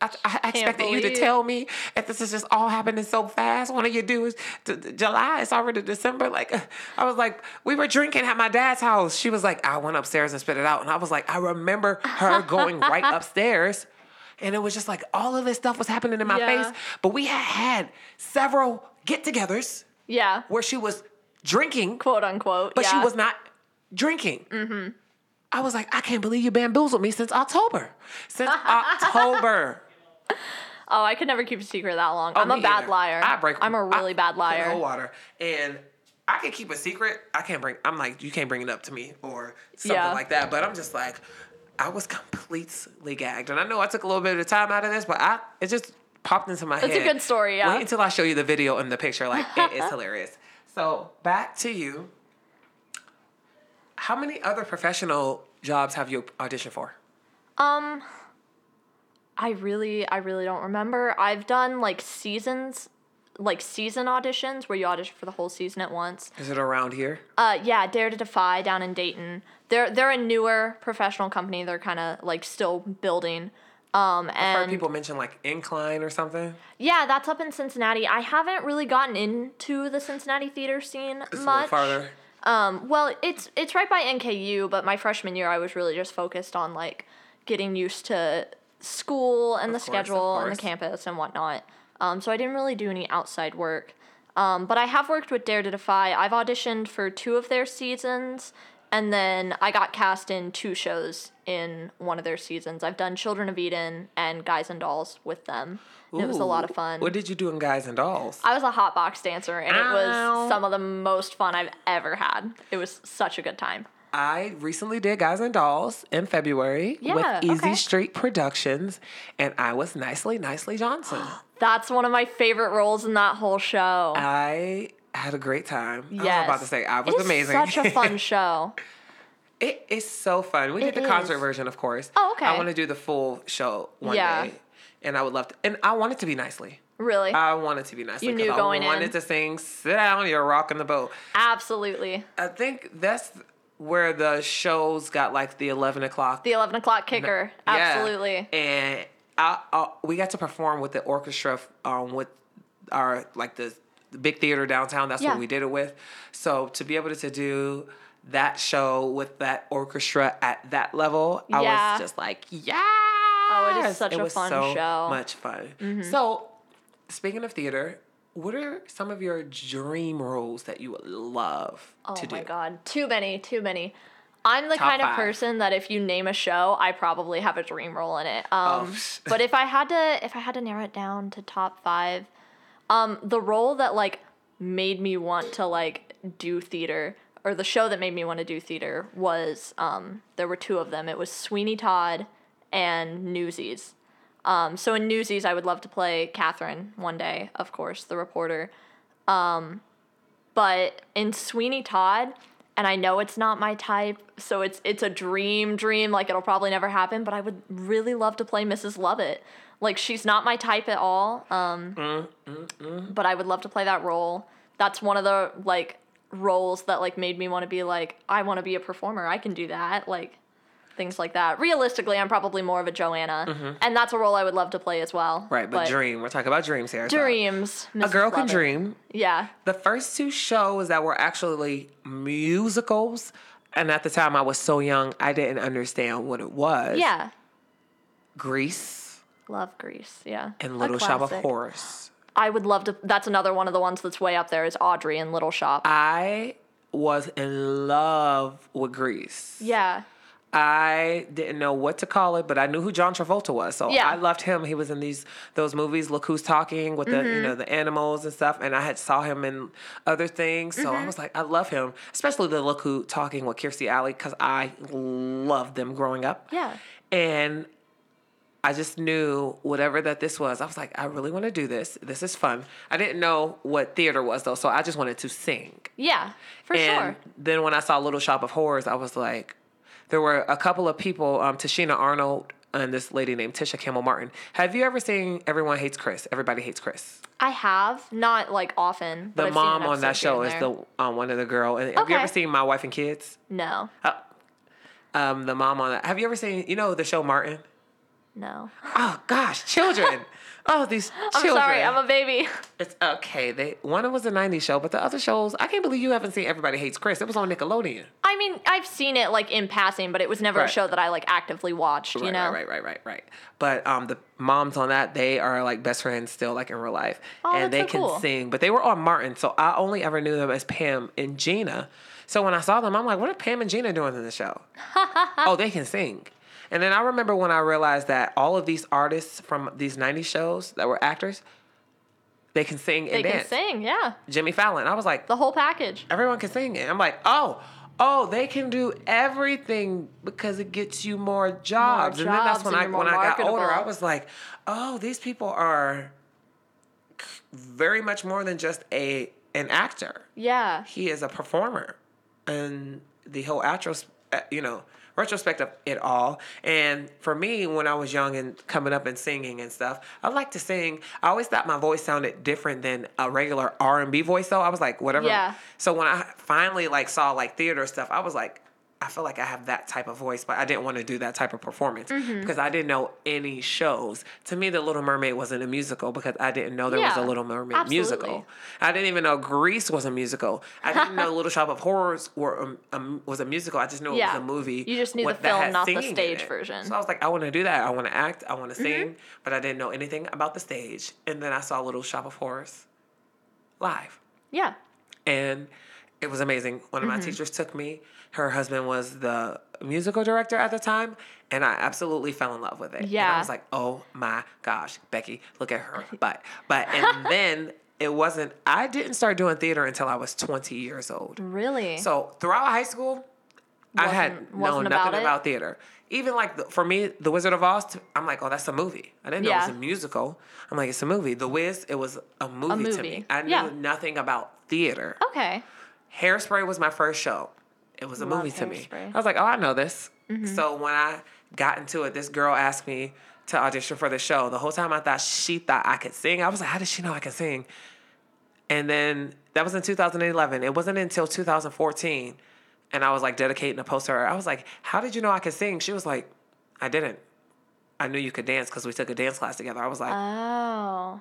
I, I expected you to tell me if this is just all happening so fast. One of you do is t- t- July. It's already December. Like I was like, we were drinking at my dad's house. She was like, I went upstairs and spit it out, and I was like, I remember her going right upstairs, and it was just like all of this stuff was happening in my Yeah. face. But we had had several get-togethers Yeah. where she was drinking, Quote unquote. but she was not drinking. Mm-hmm. I was like, I can't believe you bamboozled me since October. Since October. Oh, I could never keep a secret that long. Oh, I'm a bad either. liar. I break. I'm a really I- bad liar. Cold water, and I can keep a secret. I can't bring. I'm like, you can't bring it up to me or something Yeah. like that. But I'm just like, I was completely gagged, and I know I took a little bit of time out of this, but I it just popped into my It's head. It's a good story, yeah. Wait until I show you the video and the picture. Like it is hilarious. So back to you. How many other professional jobs have you auditioned for? Um, I really, I really don't remember. I've done like seasons, like season auditions where you audition for the whole season at once. Is it around here? Uh, yeah, Dare to Defy down in Dayton. They're they're a newer professional company. They're kind of like still building. Um, I've and heard people mention like Incline or something. yeah, that's up in Cincinnati. I haven't really gotten into the Cincinnati theater scene It's a little much. farther. Um, well, it's it's right by NKU, but my freshman year I was really just focused on like getting used to school and Of the course, schedule and the campus and whatnot. Um, so I didn't really do any outside work. Um, but I have worked with Dare to Defy. I've auditioned for two of their seasons, and then I got cast in two shows in one of their seasons. I've done Children of Eden and Guys and Dolls with them. And it was a lot of fun. What did you do in Guys and Dolls? I was a hot box dancer, and it was some of the most fun I've ever had. It was such a good time. I recently did Guys and Dolls in February Yeah, with Easy okay. Street Productions, and I was Nicely Nicely Johnson. That's one of my favorite roles in that whole show. I had a great time. I was yes. about to say I was amazing. It is amazing. Such a fun show. it is so fun. We did It the concert version, of course. Oh, okay. I want to do the full show one Yeah. day, and I would love to. And I want it to be nicely. Really. I want it to be nicely. You knew going I wanted in. to sing "Sit Down, You're Rocking the Boat." Absolutely. I think that's where the shows got like the eleven o'clock The 11 o'clock kicker. Yeah. Absolutely. And I, I, we got to perform with the orchestra um, with our like the, the big theater downtown. That's Yeah. what we did it with. So to be able to do that show with that orchestra at that level, I was just like, yeah. Oh, it is such it a fun so show. Mm-hmm. Much fun. So, speaking of theater, what are some of your dream roles that you would love Oh to do? Oh my god. Too many, too many. I'm the Top kind of five. person that if you name a show, I probably have a dream role in it. Um, Oh. but if I had to if I had to narrow it down to top 5, um the role that like made me want to like do theater or the show that made me want to do theater was um there were two of them. It was Sweeney Todd and Newsies. Um, so in Newsies, I would love to play Catherine one day, of course, the reporter. Um, but in Sweeney Todd, and I know it's not my type, so it's it's a dream, dream. Like it'll probably never happen. But I would really love to play Mrs. Lovett. Like she's not my type at all. Um, Mm, but I would love to play that role. That's one of the like roles that like made me want to be like I want to be a performer. I can do that. Like things like that. Realistically, I'm probably more of a Joanna, and that's a role I would love to play as well. Mm-hmm. Right, but, dream. We're talking about dreams here. so- Dreams. A girl can dream. Yeah. The first two shows that were actually musicals, and at the time I was so young, I didn't understand what it was. Yeah. Grease Love Grease. Yeah. and Little Shop of. Horrors. I would love to. That's another one of the ones that's way up there. Is Audrey in Little Shop. I was in love with Grease. yeah. I didn't know what to call it, but I knew who John Travolta was. So Yeah. I loved him. He was in these those movies, Look Who's Talking with the Mm-hmm. you know the animals and stuff. And I had saw him in other things. So Mm-hmm. I was like, I love him, especially the Look Who Talking with Kirstie Alley because I loved them growing up. Yeah. And I just knew whatever that this was. I was like, I really want to do this. This is fun. I didn't know what theater was though, so I just wanted to sing. Yeah. For and sure. then when I saw Little Shop of Horrors, I was like, there were a couple of people, um, Tichina Arnold and this lady named Tisha Campbell Martin. Have you ever seen Everyone Hates Chris? Everybody Hates Chris. I have not like often. The I've mom on that show is the um, one of the girl. And have you ever seen My Wife and Kids? no, Um, the mom on that. Have you ever seen you know the show Martin? no. Oh gosh, children. oh, these I'm sorry. I'm a baby. It's okay. They one was a '90s show, but the other shows, I can't believe you haven't seen Everybody Hates Chris. It was on Nickelodeon. I mean, I've seen it like in passing, but it was never a show that I like actively watched. You know. right, right, right, right, right. But um, the moms on that they are like best friends still, like in real life, Oh, and they so can cool. sing. But they were on Martin, so I only ever knew them as Pam and Gina. So when I saw them, I'm like, what are Pam and Gina doing in the show? oh, they can sing. And then I remember when I realized that all of these artists from these '90s shows that were actors, they can sing and They can dance. sing. Yeah. Jimmy Fallon. I was like, The whole package. everyone can sing. And I'm like, oh, oh, they can do everything because it gets you more jobs. and then that's jobs when I more when I got older, I was like, oh, these people are very much more than just a an actor. Yeah. He is a performer, and the whole atros, uh, you know, retrospect of it all. And for me, when I was young and coming up and singing and stuff, I like to sing. I always thought my voice sounded different than a regular R and B voice. Though I was like, whatever. Yeah. So when I finally like saw like theater stuff, I was like. I feel like I have that type of voice, but I didn't want to do that type of performance Mm-hmm. because I didn't know any shows. To me, The Little Mermaid wasn't a musical because I didn't know there was a Little Mermaid absolutely. musical. I didn't even know Grease was a musical. I didn't know Little Shop of Horrors were um, um, was a musical. I just knew it was a movie. You just knew the film, not the stage version. Mm-hmm. So I was like, I want to do that. I want to act. I want to sing, but I didn't know anything about the stage. And then I saw Little Shop of Horrors live Yeah. and it was amazing. One of my Mm-hmm. teachers took me. Her husband was the musical director at the time, and I absolutely fell in love with it. And I was like, oh my gosh, Becky, look at her butt. But and then it wasn't. I didn't start doing theater until I was 20 years old. Really? So throughout high school, I had Wasn't- known wasn't nothing about about theater. Even like the, for me, The Wizard of Oz, I'm like, oh, that's a movie. I didn't know it was a musical. I'm like, it's a movie. The Wiz, it was a movie, to movie. me. I knew Yeah. nothing about theater. okay. Hairspray was my first show. It was a Love movie to me. Hairspray. Mm-hmm. I was like, oh, I know this. So when I got into it, this girl asked me to audition for the show. The whole time I thought she thought I could sing. I was like, how did she know I could sing? And then that was in 2011. It wasn't until 2014. And I was like dedicating a post to her. I was like, how did you know I could sing? She was like, I didn't. I knew you could dance because we took a dance class together. I was like, Oh.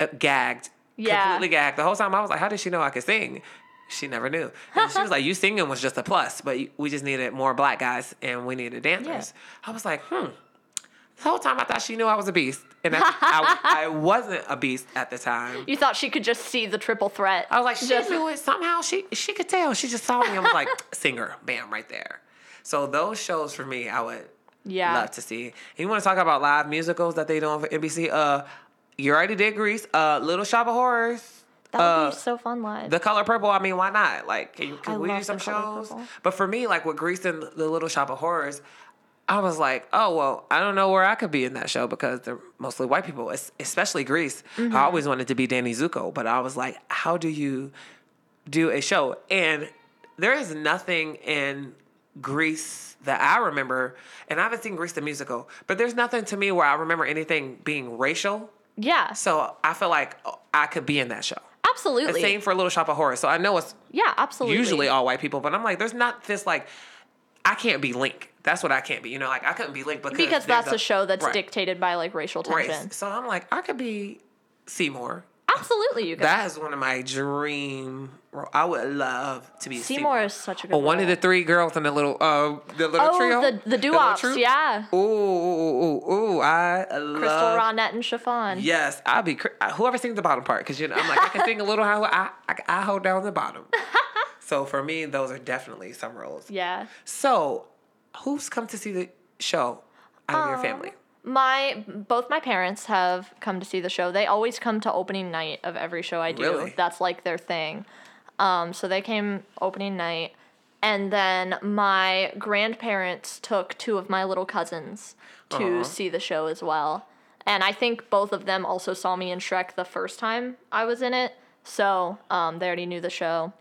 uh, gagged. Yeah. Completely gagged. The whole time I was like, how did she know I could sing? She never knew. And she was like, you singing was just a plus, but we just needed more black guys and we needed dancers. I was like, hmm. The whole time I thought she knew I was a beast. And I, I, I wasn't a beast at the time. You thought she could just see the triple threat. I was like, she Just- knew it somehow. She she could tell. She just saw me. I was like, singer, bam, right there. So those shows for me, I would Yeah. love to see. And you want to talk about live musicals that they do on NBC? Uh, you already did Grease. Uh, Little Shop of Horrors. That would uh, be so fun live. The Color Purple. I mean, why not? Like, can, can we do some shows? Purple. But for me, like with Grease and the Little Shop of Horrors, I was like, oh well, I don't know where I could be in that show because they're mostly white people, especially Grease. Mm-hmm. I always wanted to be Danny Zuko, but I was like, how do you do a show? And there is nothing in Grease that I remember, and I haven't seen Grease the musical, but there's nothing to me where I remember anything being racial. yeah. So I feel like I could be in that show. Absolutely. The same for Little Shop of Horrors. So I know it's yeah, absolutely. usually all white people, but I'm like, there's not this like, I can't be Link. That's what I can't be. You know, like I couldn't be Link because because that's a, show that's right, dictated by like racial tension. race. So I'm like, I could be Seymour. Absolutely, you could. That is one of my dream. I would love to be Seymour is such a good. Or one of the three girls in the little uh the little Oh, trio. the the little doo-wops, yeah. Ooh, ooh, ooh, ooh, I love. Crystal Ronnette and Chiffon. Yes, I'll be whoever sings the bottom part because you know I'm like I can sing a little high. I, I I hold down the bottom. so for me, those are definitely some roles. Yeah. So, who's come to see the show out of your family? My both my parents have come to see the show. They always come to opening night of every show I do. Really? That's like their thing. Um, so they came opening night, and then my grandparents took two of my little cousins to see the show as well. And I think both of them also saw me in Shrek the first time I was in it. So um, they already knew the show.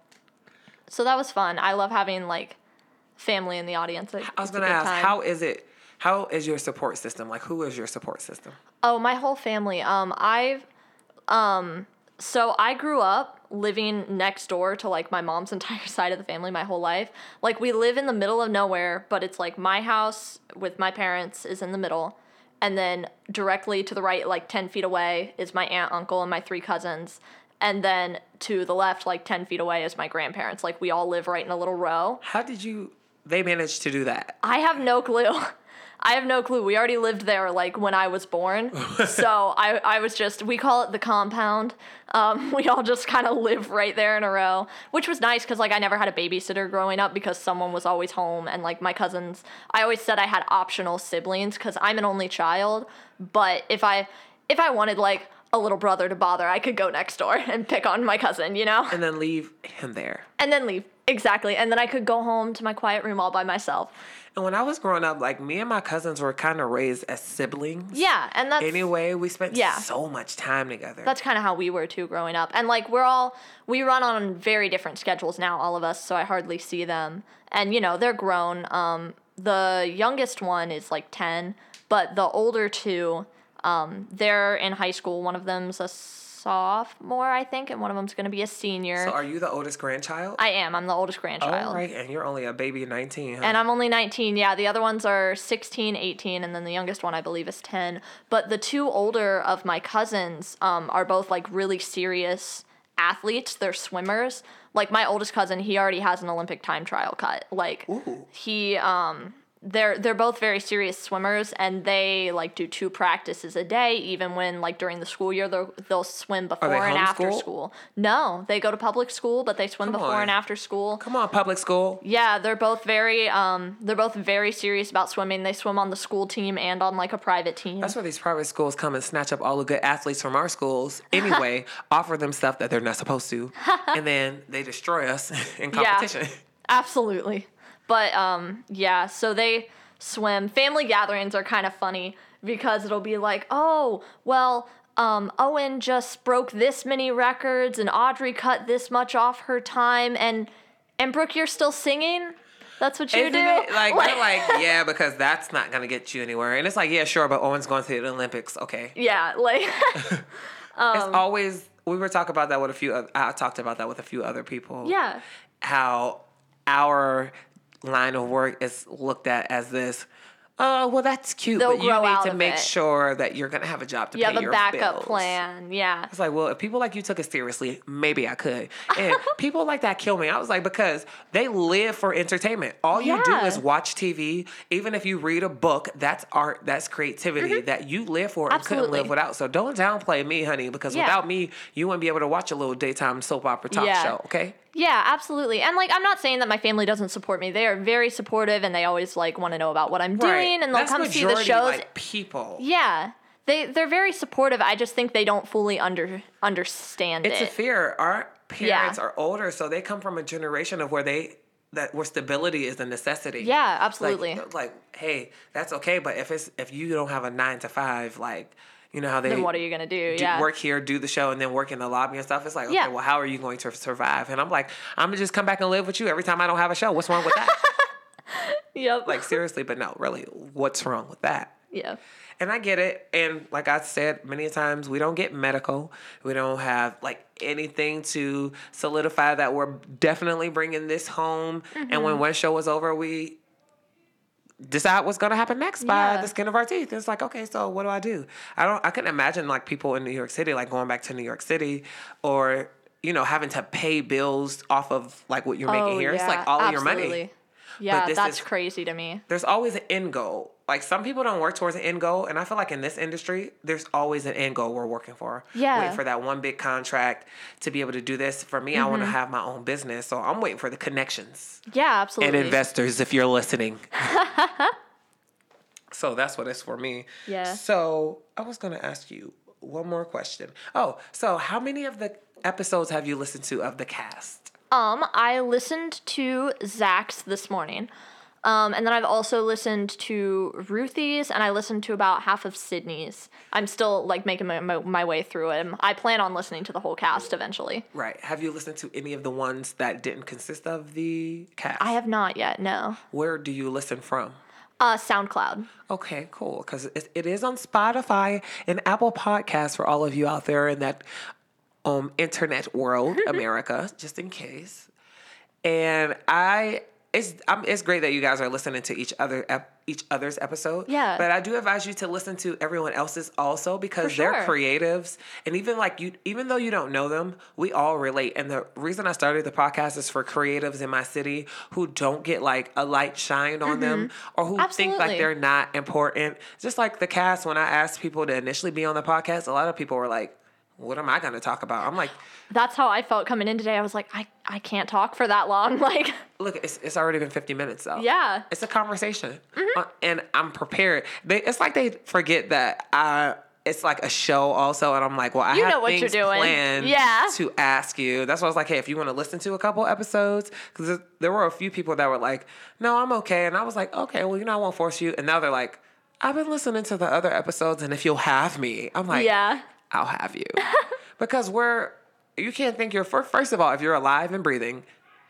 So that was fun. I love having like family in the audience. I was gonna ask, time. how is it? How is your support system? Like, who is your support system? Oh, my whole family. Um, I've, um, so I grew up living next door to like my mom's entire side of the family my whole life. Like we live in the middle of nowhere, but it's like my house with my parents is in the middle, and then directly to the right, like ten feet away, is my aunt, uncle, and my three cousins. And then to the left, like ten feet away, is my grandparents. Like we all live right in a little row. How did you? They managed to do that. I have no clue. I have no clue. We already lived there like when I was born. so I, I was just, we call it the compound. Um, we all just kind of live right there in a row, which was nice because like I never had a babysitter growing up because someone was always home. And like my cousins, I always said I had optional siblings because I'm an only child. But if I, if I wanted like a a little brother to bother, I could go next door and pick on my cousin, you know? And then leave him there. And then leave. Exactly. And then I could go home to my quiet room all by myself. And when I was growing up, like me and my cousins were kind of raised as siblings. Yeah, and that's Anyway, we spent Yeah. so much time together. that's kind of how we were too growing up. And like we're all we run on very different schedules now, all of us, so I hardly see them. And you know, they're grown. Um the youngest one is like 10, but the older two um they're in high school. One of them's a sophomore, I think, and one of them's going to be a senior. so are you the oldest grandchild? I am. I'm the oldest grandchild. Oh, right. And you're only a baby 19, huh? And I'm only 19. Yeah, the other ones are 16, 18, and then the youngest one I believe is 10. But the two older of my cousins um, are both like really serious athletes. They're swimmers. Like my oldest cousin, he already has an Olympic time trial cut. Like Ooh. he um they're they're both very serious swimmers and they like do two practices a day even when like during the school year they'll, they'll swim before and after homeschooled? school no they go to public school but they swim Come before on. and after school Come on, public school. yeah, they're both very um they're both very serious about swimming. They swim on the school team and on like a private team. That's where these private schools come and snatch up all the good athletes from our schools. Anyway, offer them stuff that they're not supposed to, and then they destroy us in competition. Absolutely. But um yeah, so they swim. Family gatherings are kind of funny because it'll be like, "Oh, well, um Owen just broke this many records and Audrey cut this much off her time and and Brooke, you're still singing?" That's what you Isn't do. it? Like, they're like, yeah, because that's not gonna get you anywhere. And it's like, yeah, sure, but Owen's going to the Olympics. Okay. yeah, like it's always we were talking about that with a few. I talked about that with a few other people. yeah. How our line of work is looked at as this. Oh, well, that's cute, They'll but you need to make it. sure that you're gonna have a job to You pay have a your backup bills. plan. Yeah. It's like, well, if people like you took it seriously, maybe I could. And people like that kill me. I was like, because they live for entertainment. All you do is watch TV. Even if you read a book, that's art, that's creativity that you live for and couldn't Mm-hmm. Live without. So don't downplay me, honey, because Yeah. without me, you wouldn't be able to watch a little daytime soap opera talk Yeah. show, okay? Yeah, absolutely. And like I'm not saying that my family doesn't support me. They are very supportive and they always like want to know about what I'm doing and they'll That's come see the shows. Like, people. yeah. They they're very supportive. I just think they don't fully under understand It's a fear. Our parents Yeah. are older, so they come from a generation of where they that where stability is a necessity. Yeah, absolutely. Like, like, hey, that's okay, but if it's if you don't have a nine to five, like, you know how they then what are you gonna do? do- yeah. work here, do the show, and then work in the lobby and stuff. It's like, okay, Yeah. well, how are you going to survive? And I'm like, I'm gonna just come back and live with you every time I don't have a show. What's wrong with that? Yep. like seriously, but no, really, what's wrong with that? yeah. And I get it. And like I said many times, we don't get medical. We don't have like anything to solidify that we're definitely bringing this home. And Mm-hmm. when one show was over, we decide what's going to happen next by Yeah. the skin of our teeth. It's like, okay, so what do I do? I don't, I couldn't imagine like people in New York City, like going back to New York City or, you know, having to pay bills off of like what you're making Oh, here. It's like all of your money absolutely. Yeah, that's is- crazy to me. there's always an end goal. Like some people don't work towards an end goal, and I feel like in this industry, there's always an end goal we're working for. Yeah. waiting for that one big contract to be able to do this. For me, I want to Mm-hmm. have my own business, so I'm waiting for the connections Yeah, absolutely. and investors. If you're listening, so that's what it's for me. Yeah. So I was gonna ask you one more question. Oh, so how many of the episodes have you listened to of the cast? Um, I listened to Zach's this morning. Um, and then I've also listened to Ruthie's and I listened to about half of Sydney's. I'm still like making my, my, my way through it. I plan on listening to the whole cast eventually. Right. Have you listened to any of the ones that didn't consist of the cast? I have not yet, no. Where do you listen from? Uh, SoundCloud. Okay, cool. Because it, it is on Spotify and Apple Podcasts for all of you out there in that um internet world, America, just in case. And I, it's um, it's great that you guys are listening to each other ep- each other's episode. Yeah. But I do advise you to listen to everyone else's also because they're creatives, and even like you, even though you don't know them, we all relate. And the reason I started the podcast is for creatives in my city who don't get like a light shined on them or who think like they're not important. Just like the cast, when I asked people to initially be on the podcast, a lot of people were like, "What am I going to talk about?" I'm like, That's how I felt coming in today. I was like, I, I can't talk for that long. Like, "Look, it's, it's already been 50 minutes though." yeah. It's a conversation, Uh, and I'm prepared. They, it's like they forget that I it's like a show also, and I'm like, well, I You have know what you're things doing. planned Yeah. to ask you. That's why I was like, hey, if you want to listen to a couple episodes, because there were a few people that were like, no, I'm okay, and I was like, okay, well, you know, I won't force you, and now they're like, I've been listening to the other episodes, and if you'll have me, I'm like, yeah. I'll have you. because we're, you can't think you're, fir- first of all, if you're alive and breathing,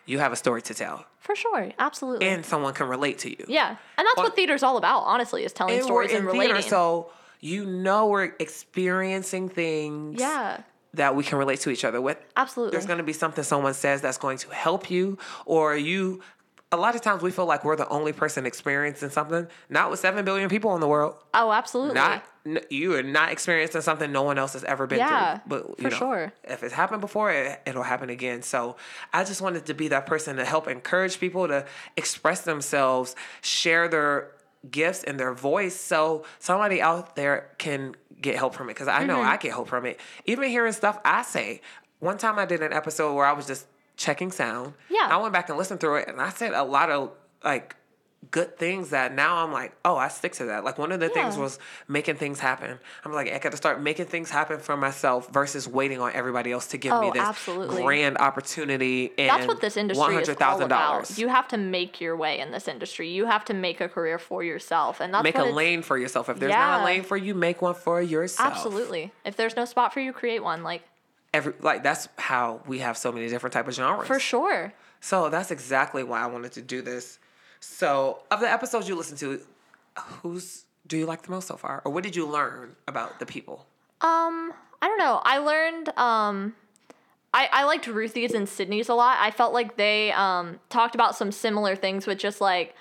you have a story to tell, For sure. Absolutely. and someone can relate to you. yeah. And that's what theater's all about, honestly, is telling And stories and in theater, relating. so you know we're experiencing things yeah. that we can relate to each other with. Absolutely. There's going to be something someone says that's going to help you, or you. A lot of times we feel like we're the only person experiencing something. Not with seven billion people in the world. oh, absolutely. Not you are not experiencing something no one else has ever been Yeah, through. But you for know, sure. if it's happened before, it, it'll happen again. So I just wanted to be that person to help encourage people to express themselves, share their gifts and their voice, so somebody out there can get help from it. Because I know Mm-hmm. I get help from it. Even hearing stuff I say. One time I did an episode where I was just checking sound. Yeah. I went back and listened through it, and I said a lot of like good things that now I'm like, oh, I stick to that. Like one of the things was making things happen. I'm like, I got to start making things happen for myself versus waiting on everybody else to give me Oh, this absolutely. grand opportunity. And That's what this industry is all $100,000. about. You have to make your way in this industry. You have to make a career for yourself, and that's make a lane for yourself. If there's not a lane for you, make one for yourself. Absolutely. If there's no spot for you, create one. Like Every like that's how we have so many different type of genres. for sure. So that's exactly why I wanted to do this. So of the episodes you listen to, who's do you like the most so far, or what did you learn about the people? Um, I don't know. I learned um I, I liked Ruthie's and Sydney's a lot. I felt like they um talked about some similar things with just like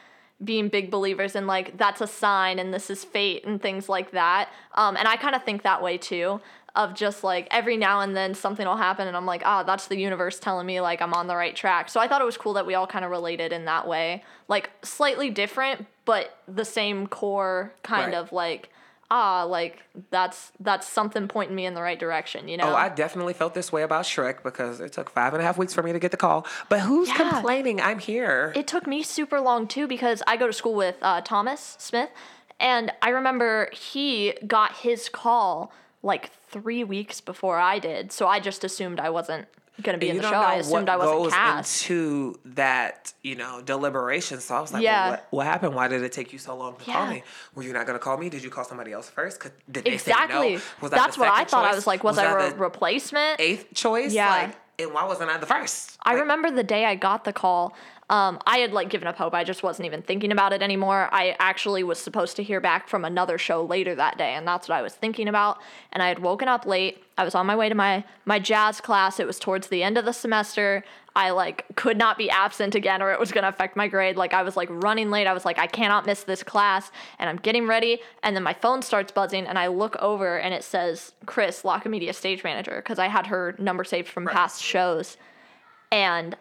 being big believers and like that's a sign and this is fate and things like that. Um and I kind of think that way too of just like every now and then something will happen and I'm like, "Ah, that's the universe telling me like I'm on the right track." So I thought it was cool that we all kind of related in that way. Like slightly different, but the same core kind Right. of like ah, like that's that's something pointing me in the right direction, you know? Oh, I definitely felt this way about Shrek because it took five and a half weeks for me to get the call. But who's Yeah. complaining? I'm here. it took me super long too because I go to school with uh, Thomas Smith, and I remember he got his call like three weeks before I did, so I just assumed I wasn't gonna be in you the show. I assumed I wasn't goes cast. into that, you know, deliberation. So I was like, Yeah. well, what, what happened? Why did it take you so long to call me? Were you not going to call me? Did you call somebody else first? Did they Exactly. say no? Was that That's what I thought. I choice? was like, was, that I a the replacement? eighth choice? Yeah. Like, and why wasn't I the first? I Like, remember the day I got the call. Um, I had like given up hope. I just wasn't even thinking about it anymore. I actually was supposed to hear back from another show later that day, and that's what I was thinking about. And I had woken up late. I was on my way to my my jazz class. It was towards the end of the semester. I like could not be absent again, or it was gonna affect my grade. Like I was like running late. I was like, I cannot miss this class, and I'm getting ready. And then my phone starts buzzing, and I look over, and it says Chris, La Comedia stage manager, because I had her number saved from past shows and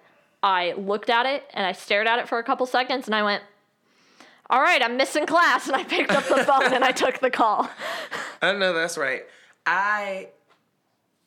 I looked at it and I stared at it for a couple seconds and I went, "All right, I'm missing class." And I picked up the phone and I took the call. Oh, I know that's right. I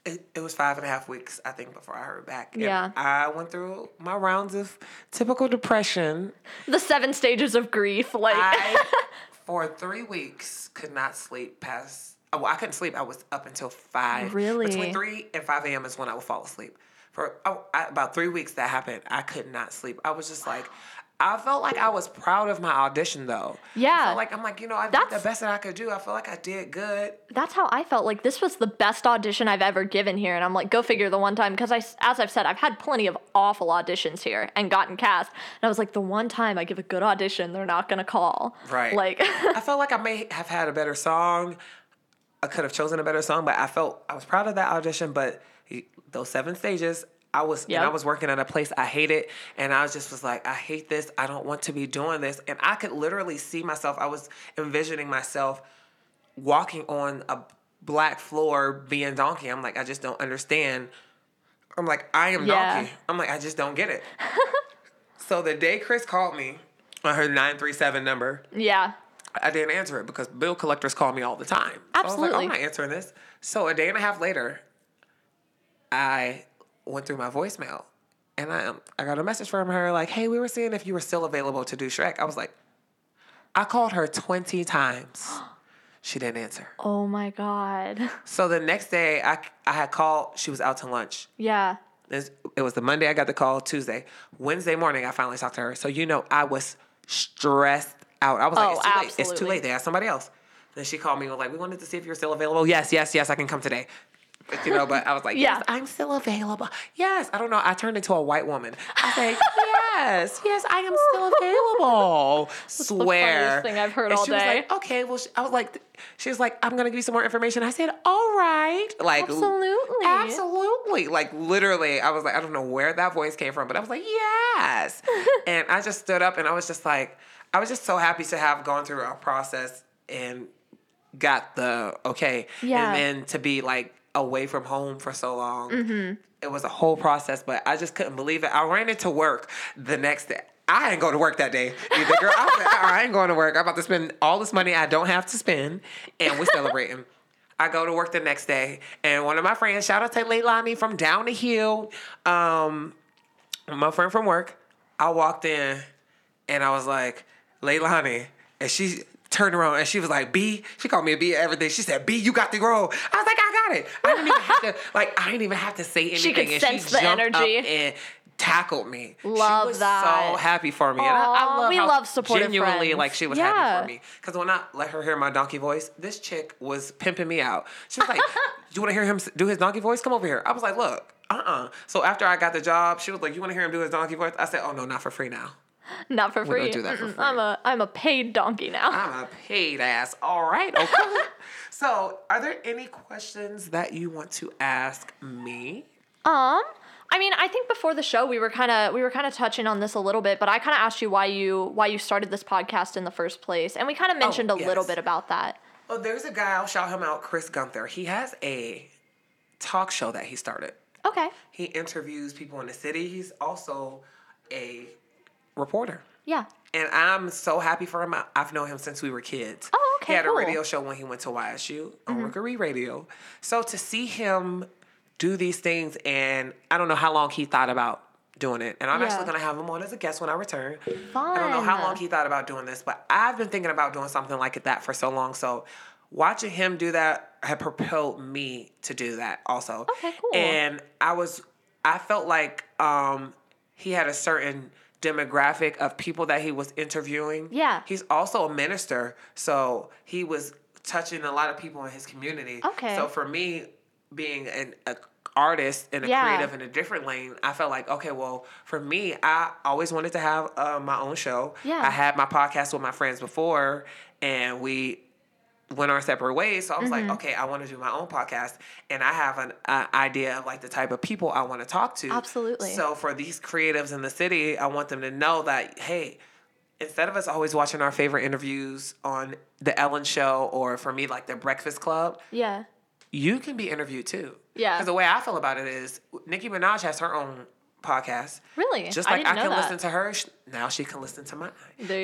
it, it was five and a half weeks, I think, before I heard back. And Yeah. I went through my rounds of typical depression. The seven stages of grief, like I for three weeks could not sleep past oh, well, I couldn't sleep. I was up until five. Really? Between three and five AM is when I would fall asleep. For oh, I, about three weeks that happened, I could not sleep. I was just like I felt like I was proud of my audition though. I Yeah. felt like I'm like, you know, I did the best that I could do. I feel like I did good. that's how I felt. Like this was the best audition I've ever given here, and I'm like, go figure. The one time, because I, as I've said, I've had plenty of awful auditions here and gotten cast, and I was like, the one time I give a good audition, they're not gonna call. Right. Like, I felt like I may have had a better song. I could have chosen a better song, but I felt I was proud of that audition. But those seven stages, I was and I was working at a place I hated, and I was just was like, I hate this. I don't want to be doing this, and I could literally see myself. I was envisioning myself walking on a black floor being donkey. I'm like, I just don't understand. I'm like, I am Yeah. donkey. I'm like, I just don't get it. so the day Chris called me on her nine three seven number. yeah, I didn't answer it because bill collectors call me all the time. So I was like, Absolutely. I'm not answering this. So a day and a half later, I went through my voicemail and I, I got a message from her like, hey, we were seeing if you were still available to do Shrek. I was like, I called her 20 times. She didn't answer. Oh my god. So the next day, I, I had called. She was out to lunch. Yeah. It was the Monday I got the call, Tuesday. Wednesday morning, I finally talked to her. So, you know, I was stressed out. I was like, Oh, it's too late. It's too late. They asked somebody else. Then she called me and was like, we wanted to see if you're still available. Yes, yes, yes, I can come today. You know, but I was like, Yeah. yes, I'm still available. Yes. I don't know. I turned into a white woman. I was like, yes, yes, I am still available. Swear. funniest thing I've heard And all she was day. like, okay, well, she, I was like, she was like, I'm going to give you some more information. I said, all right. Like, Absolutely. Absolutely. Like literally, I was like, I don't know where that voice came from, but I was like, yes. and I just stood up and I was just like, I was just so happy to have gone through a process and got the okay. Yeah. And then to be like away from home for so long. Mm-hmm. It was a whole process, but I just couldn't believe it. I ran into work the next day. I ain't going to work that day either, girl. I, was like, "Uh-uh, I ain't going to work. I'm about to spend all this money I don't have to spend, and we're celebrating. I go to work the next day, and one of my friends, shout out to Leilani from down the hill, um, my friend from work, I walked in, and I was like, Leilani, and she turned around and she was like, B, she called me a B at everything. She said, B, you got the grow. I was like, I got it. I didn't even have to, like, I didn't even have to say anything. She could and sense she the energy. and tackled me. Love she was that. so happy for me. and I, I love we love supportive genuinely friends. like she was Yeah. happy for me. Because when I let her hear my donkey voice, this chick was pimping me out. She was like, Do "You want to hear him do his donkey voice? Come over here." I was like, "Look, uh, uh So after I got the job, she was like, "You want to hear him do his donkey voice?" I said, "Oh no, not for free now. Not for We free. don't do that for free. I'm a I'm a paid donkey now. I'm a paid ass. All right, okay." so, are there any questions that you want to ask me? Um, I mean, I think before the show we were kind of we were kind of touching on this a little bit, but I kind of asked you why you why you started this podcast in the first place, and we kind of mentioned a little Oh, bit about that. Oh, there's a guy. I'll shout him out, Chris Gunther. He has a talk show that he started. Okay. He interviews people in the city. He's also a reporter. Yeah. And I'm so happy for him. I've known him since we were kids. Oh, okay, He had cool. Mm-hmm. a radio show when he went to YSU on Rookery Radio. So to see him do these things, and I don't know how long he thought about doing it. And I'm Yeah. actually going to have him on as a guest when I return. I don't know how long he thought about doing this, but I've been thinking about doing something like that for so long. So watching him do that had propelled me to do that also. Okay, cool. And I was, I felt like um, he had a certain demographic of people that he was interviewing. Yeah. He's also a minister, so he was touching a lot of people in his community. Okay. So for me, being an a artist and a Yeah. creative in a different lane, I felt like okay, well, for me, I always wanted to have uh, my own show. Yeah. I had my podcast with my friends before, and we went our separate ways. So I was Mm-hmm. like, okay, I want to do my own podcast, and I have an uh, idea of like the type of people I want to talk to. Absolutely. So for these creatives in the city, I want them to know that hey, instead of us always watching our favorite interviews on the Ellen Show or for me like the Breakfast Club, Yeah. you can be interviewed too. Yeah. Because the way I feel about it is, Nicki Minaj has her own podcast. Really? Just like I, know can that. listen to her, now she can listen to mine.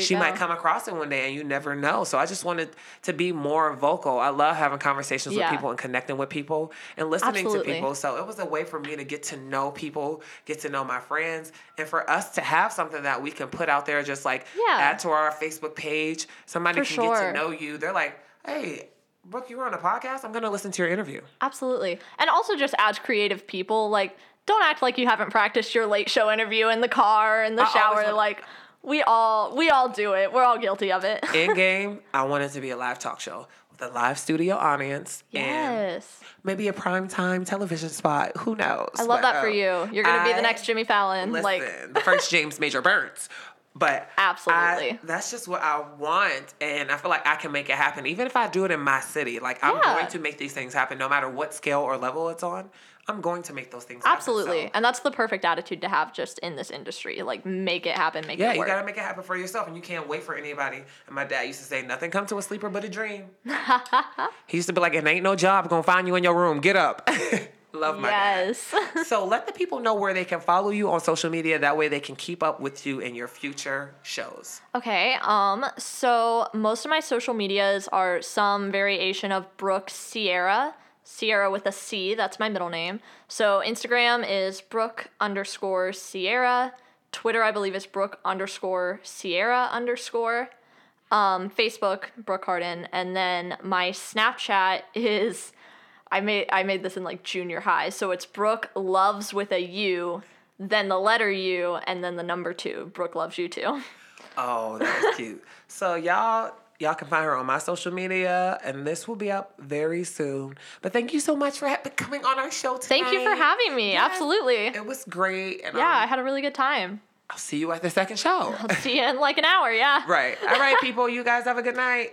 She go. might come across it one day, and you never know. So I just wanted to be more vocal. I love having conversations Yeah. with people and connecting with people and listening Absolutely. to people. So it was a way for me to get to know people, get to know my friends, and for us to have something that we can put out there, just like Yeah. add to our Facebook page. Somebody For can get to know you. They're like, hey. Brooke, you were on a podcast. I'm gonna listen to your interview. Absolutely. And also just as creative people, like don't act like you haven't practiced your late show interview in the car in the I shower like we all we all do it. We're all guilty of it. in game, I want it to be a live talk show with a live studio audience and yes. maybe a prime time television spot. Who knows? I love But, that for um, you. You're going to be the next Jimmy Fallon. Listen, like the first James Major Burns. But Absolutely. I- that's just what I want, and I feel like I can make it happen, even if I do it in my city. Like I'm Yeah. going to make these things happen, no matter what scale or level it's on. I'm going to make those things happen. absolutely. So, And that's the perfect attitude to have just in this industry. Like make it happen, make yeah, it work. Yeah, you gotta make it happen for yourself, and you can't wait for anybody. And my dad used to say, "Nothing come to a sleeper but a dream." he used to be like, "It ain't no job gonna find you in your room. Get up." Love my dad. yes. So let the people know where they can follow you on social media. That way they can keep up with you in your future shows. Okay, um, so most of my social medias are some variation of Brooke Sierra. Sierra with a C, that's my middle name. So Instagram is Brooke underscore Sierra. Twitter, I believe, is Brooke underscore Sierra underscore. Um, Facebook, Brooke Harden, and then my Snapchat is I made I made this in like junior high, so it's Brooke loves with a U, then the letter U, and then the number two. Brooke loves you too. Oh, that's cute. So y'all y'all can find her on my social media, and this will be up very soon. But thank you so much for ha- coming on our show tonight. Thank you for having me. Yes. Absolutely. It was great, and Yeah, I had a really good time. I'll see you at the second show. I'll see you in like an hour. Yeah. right. All right, people. You guys have a good night.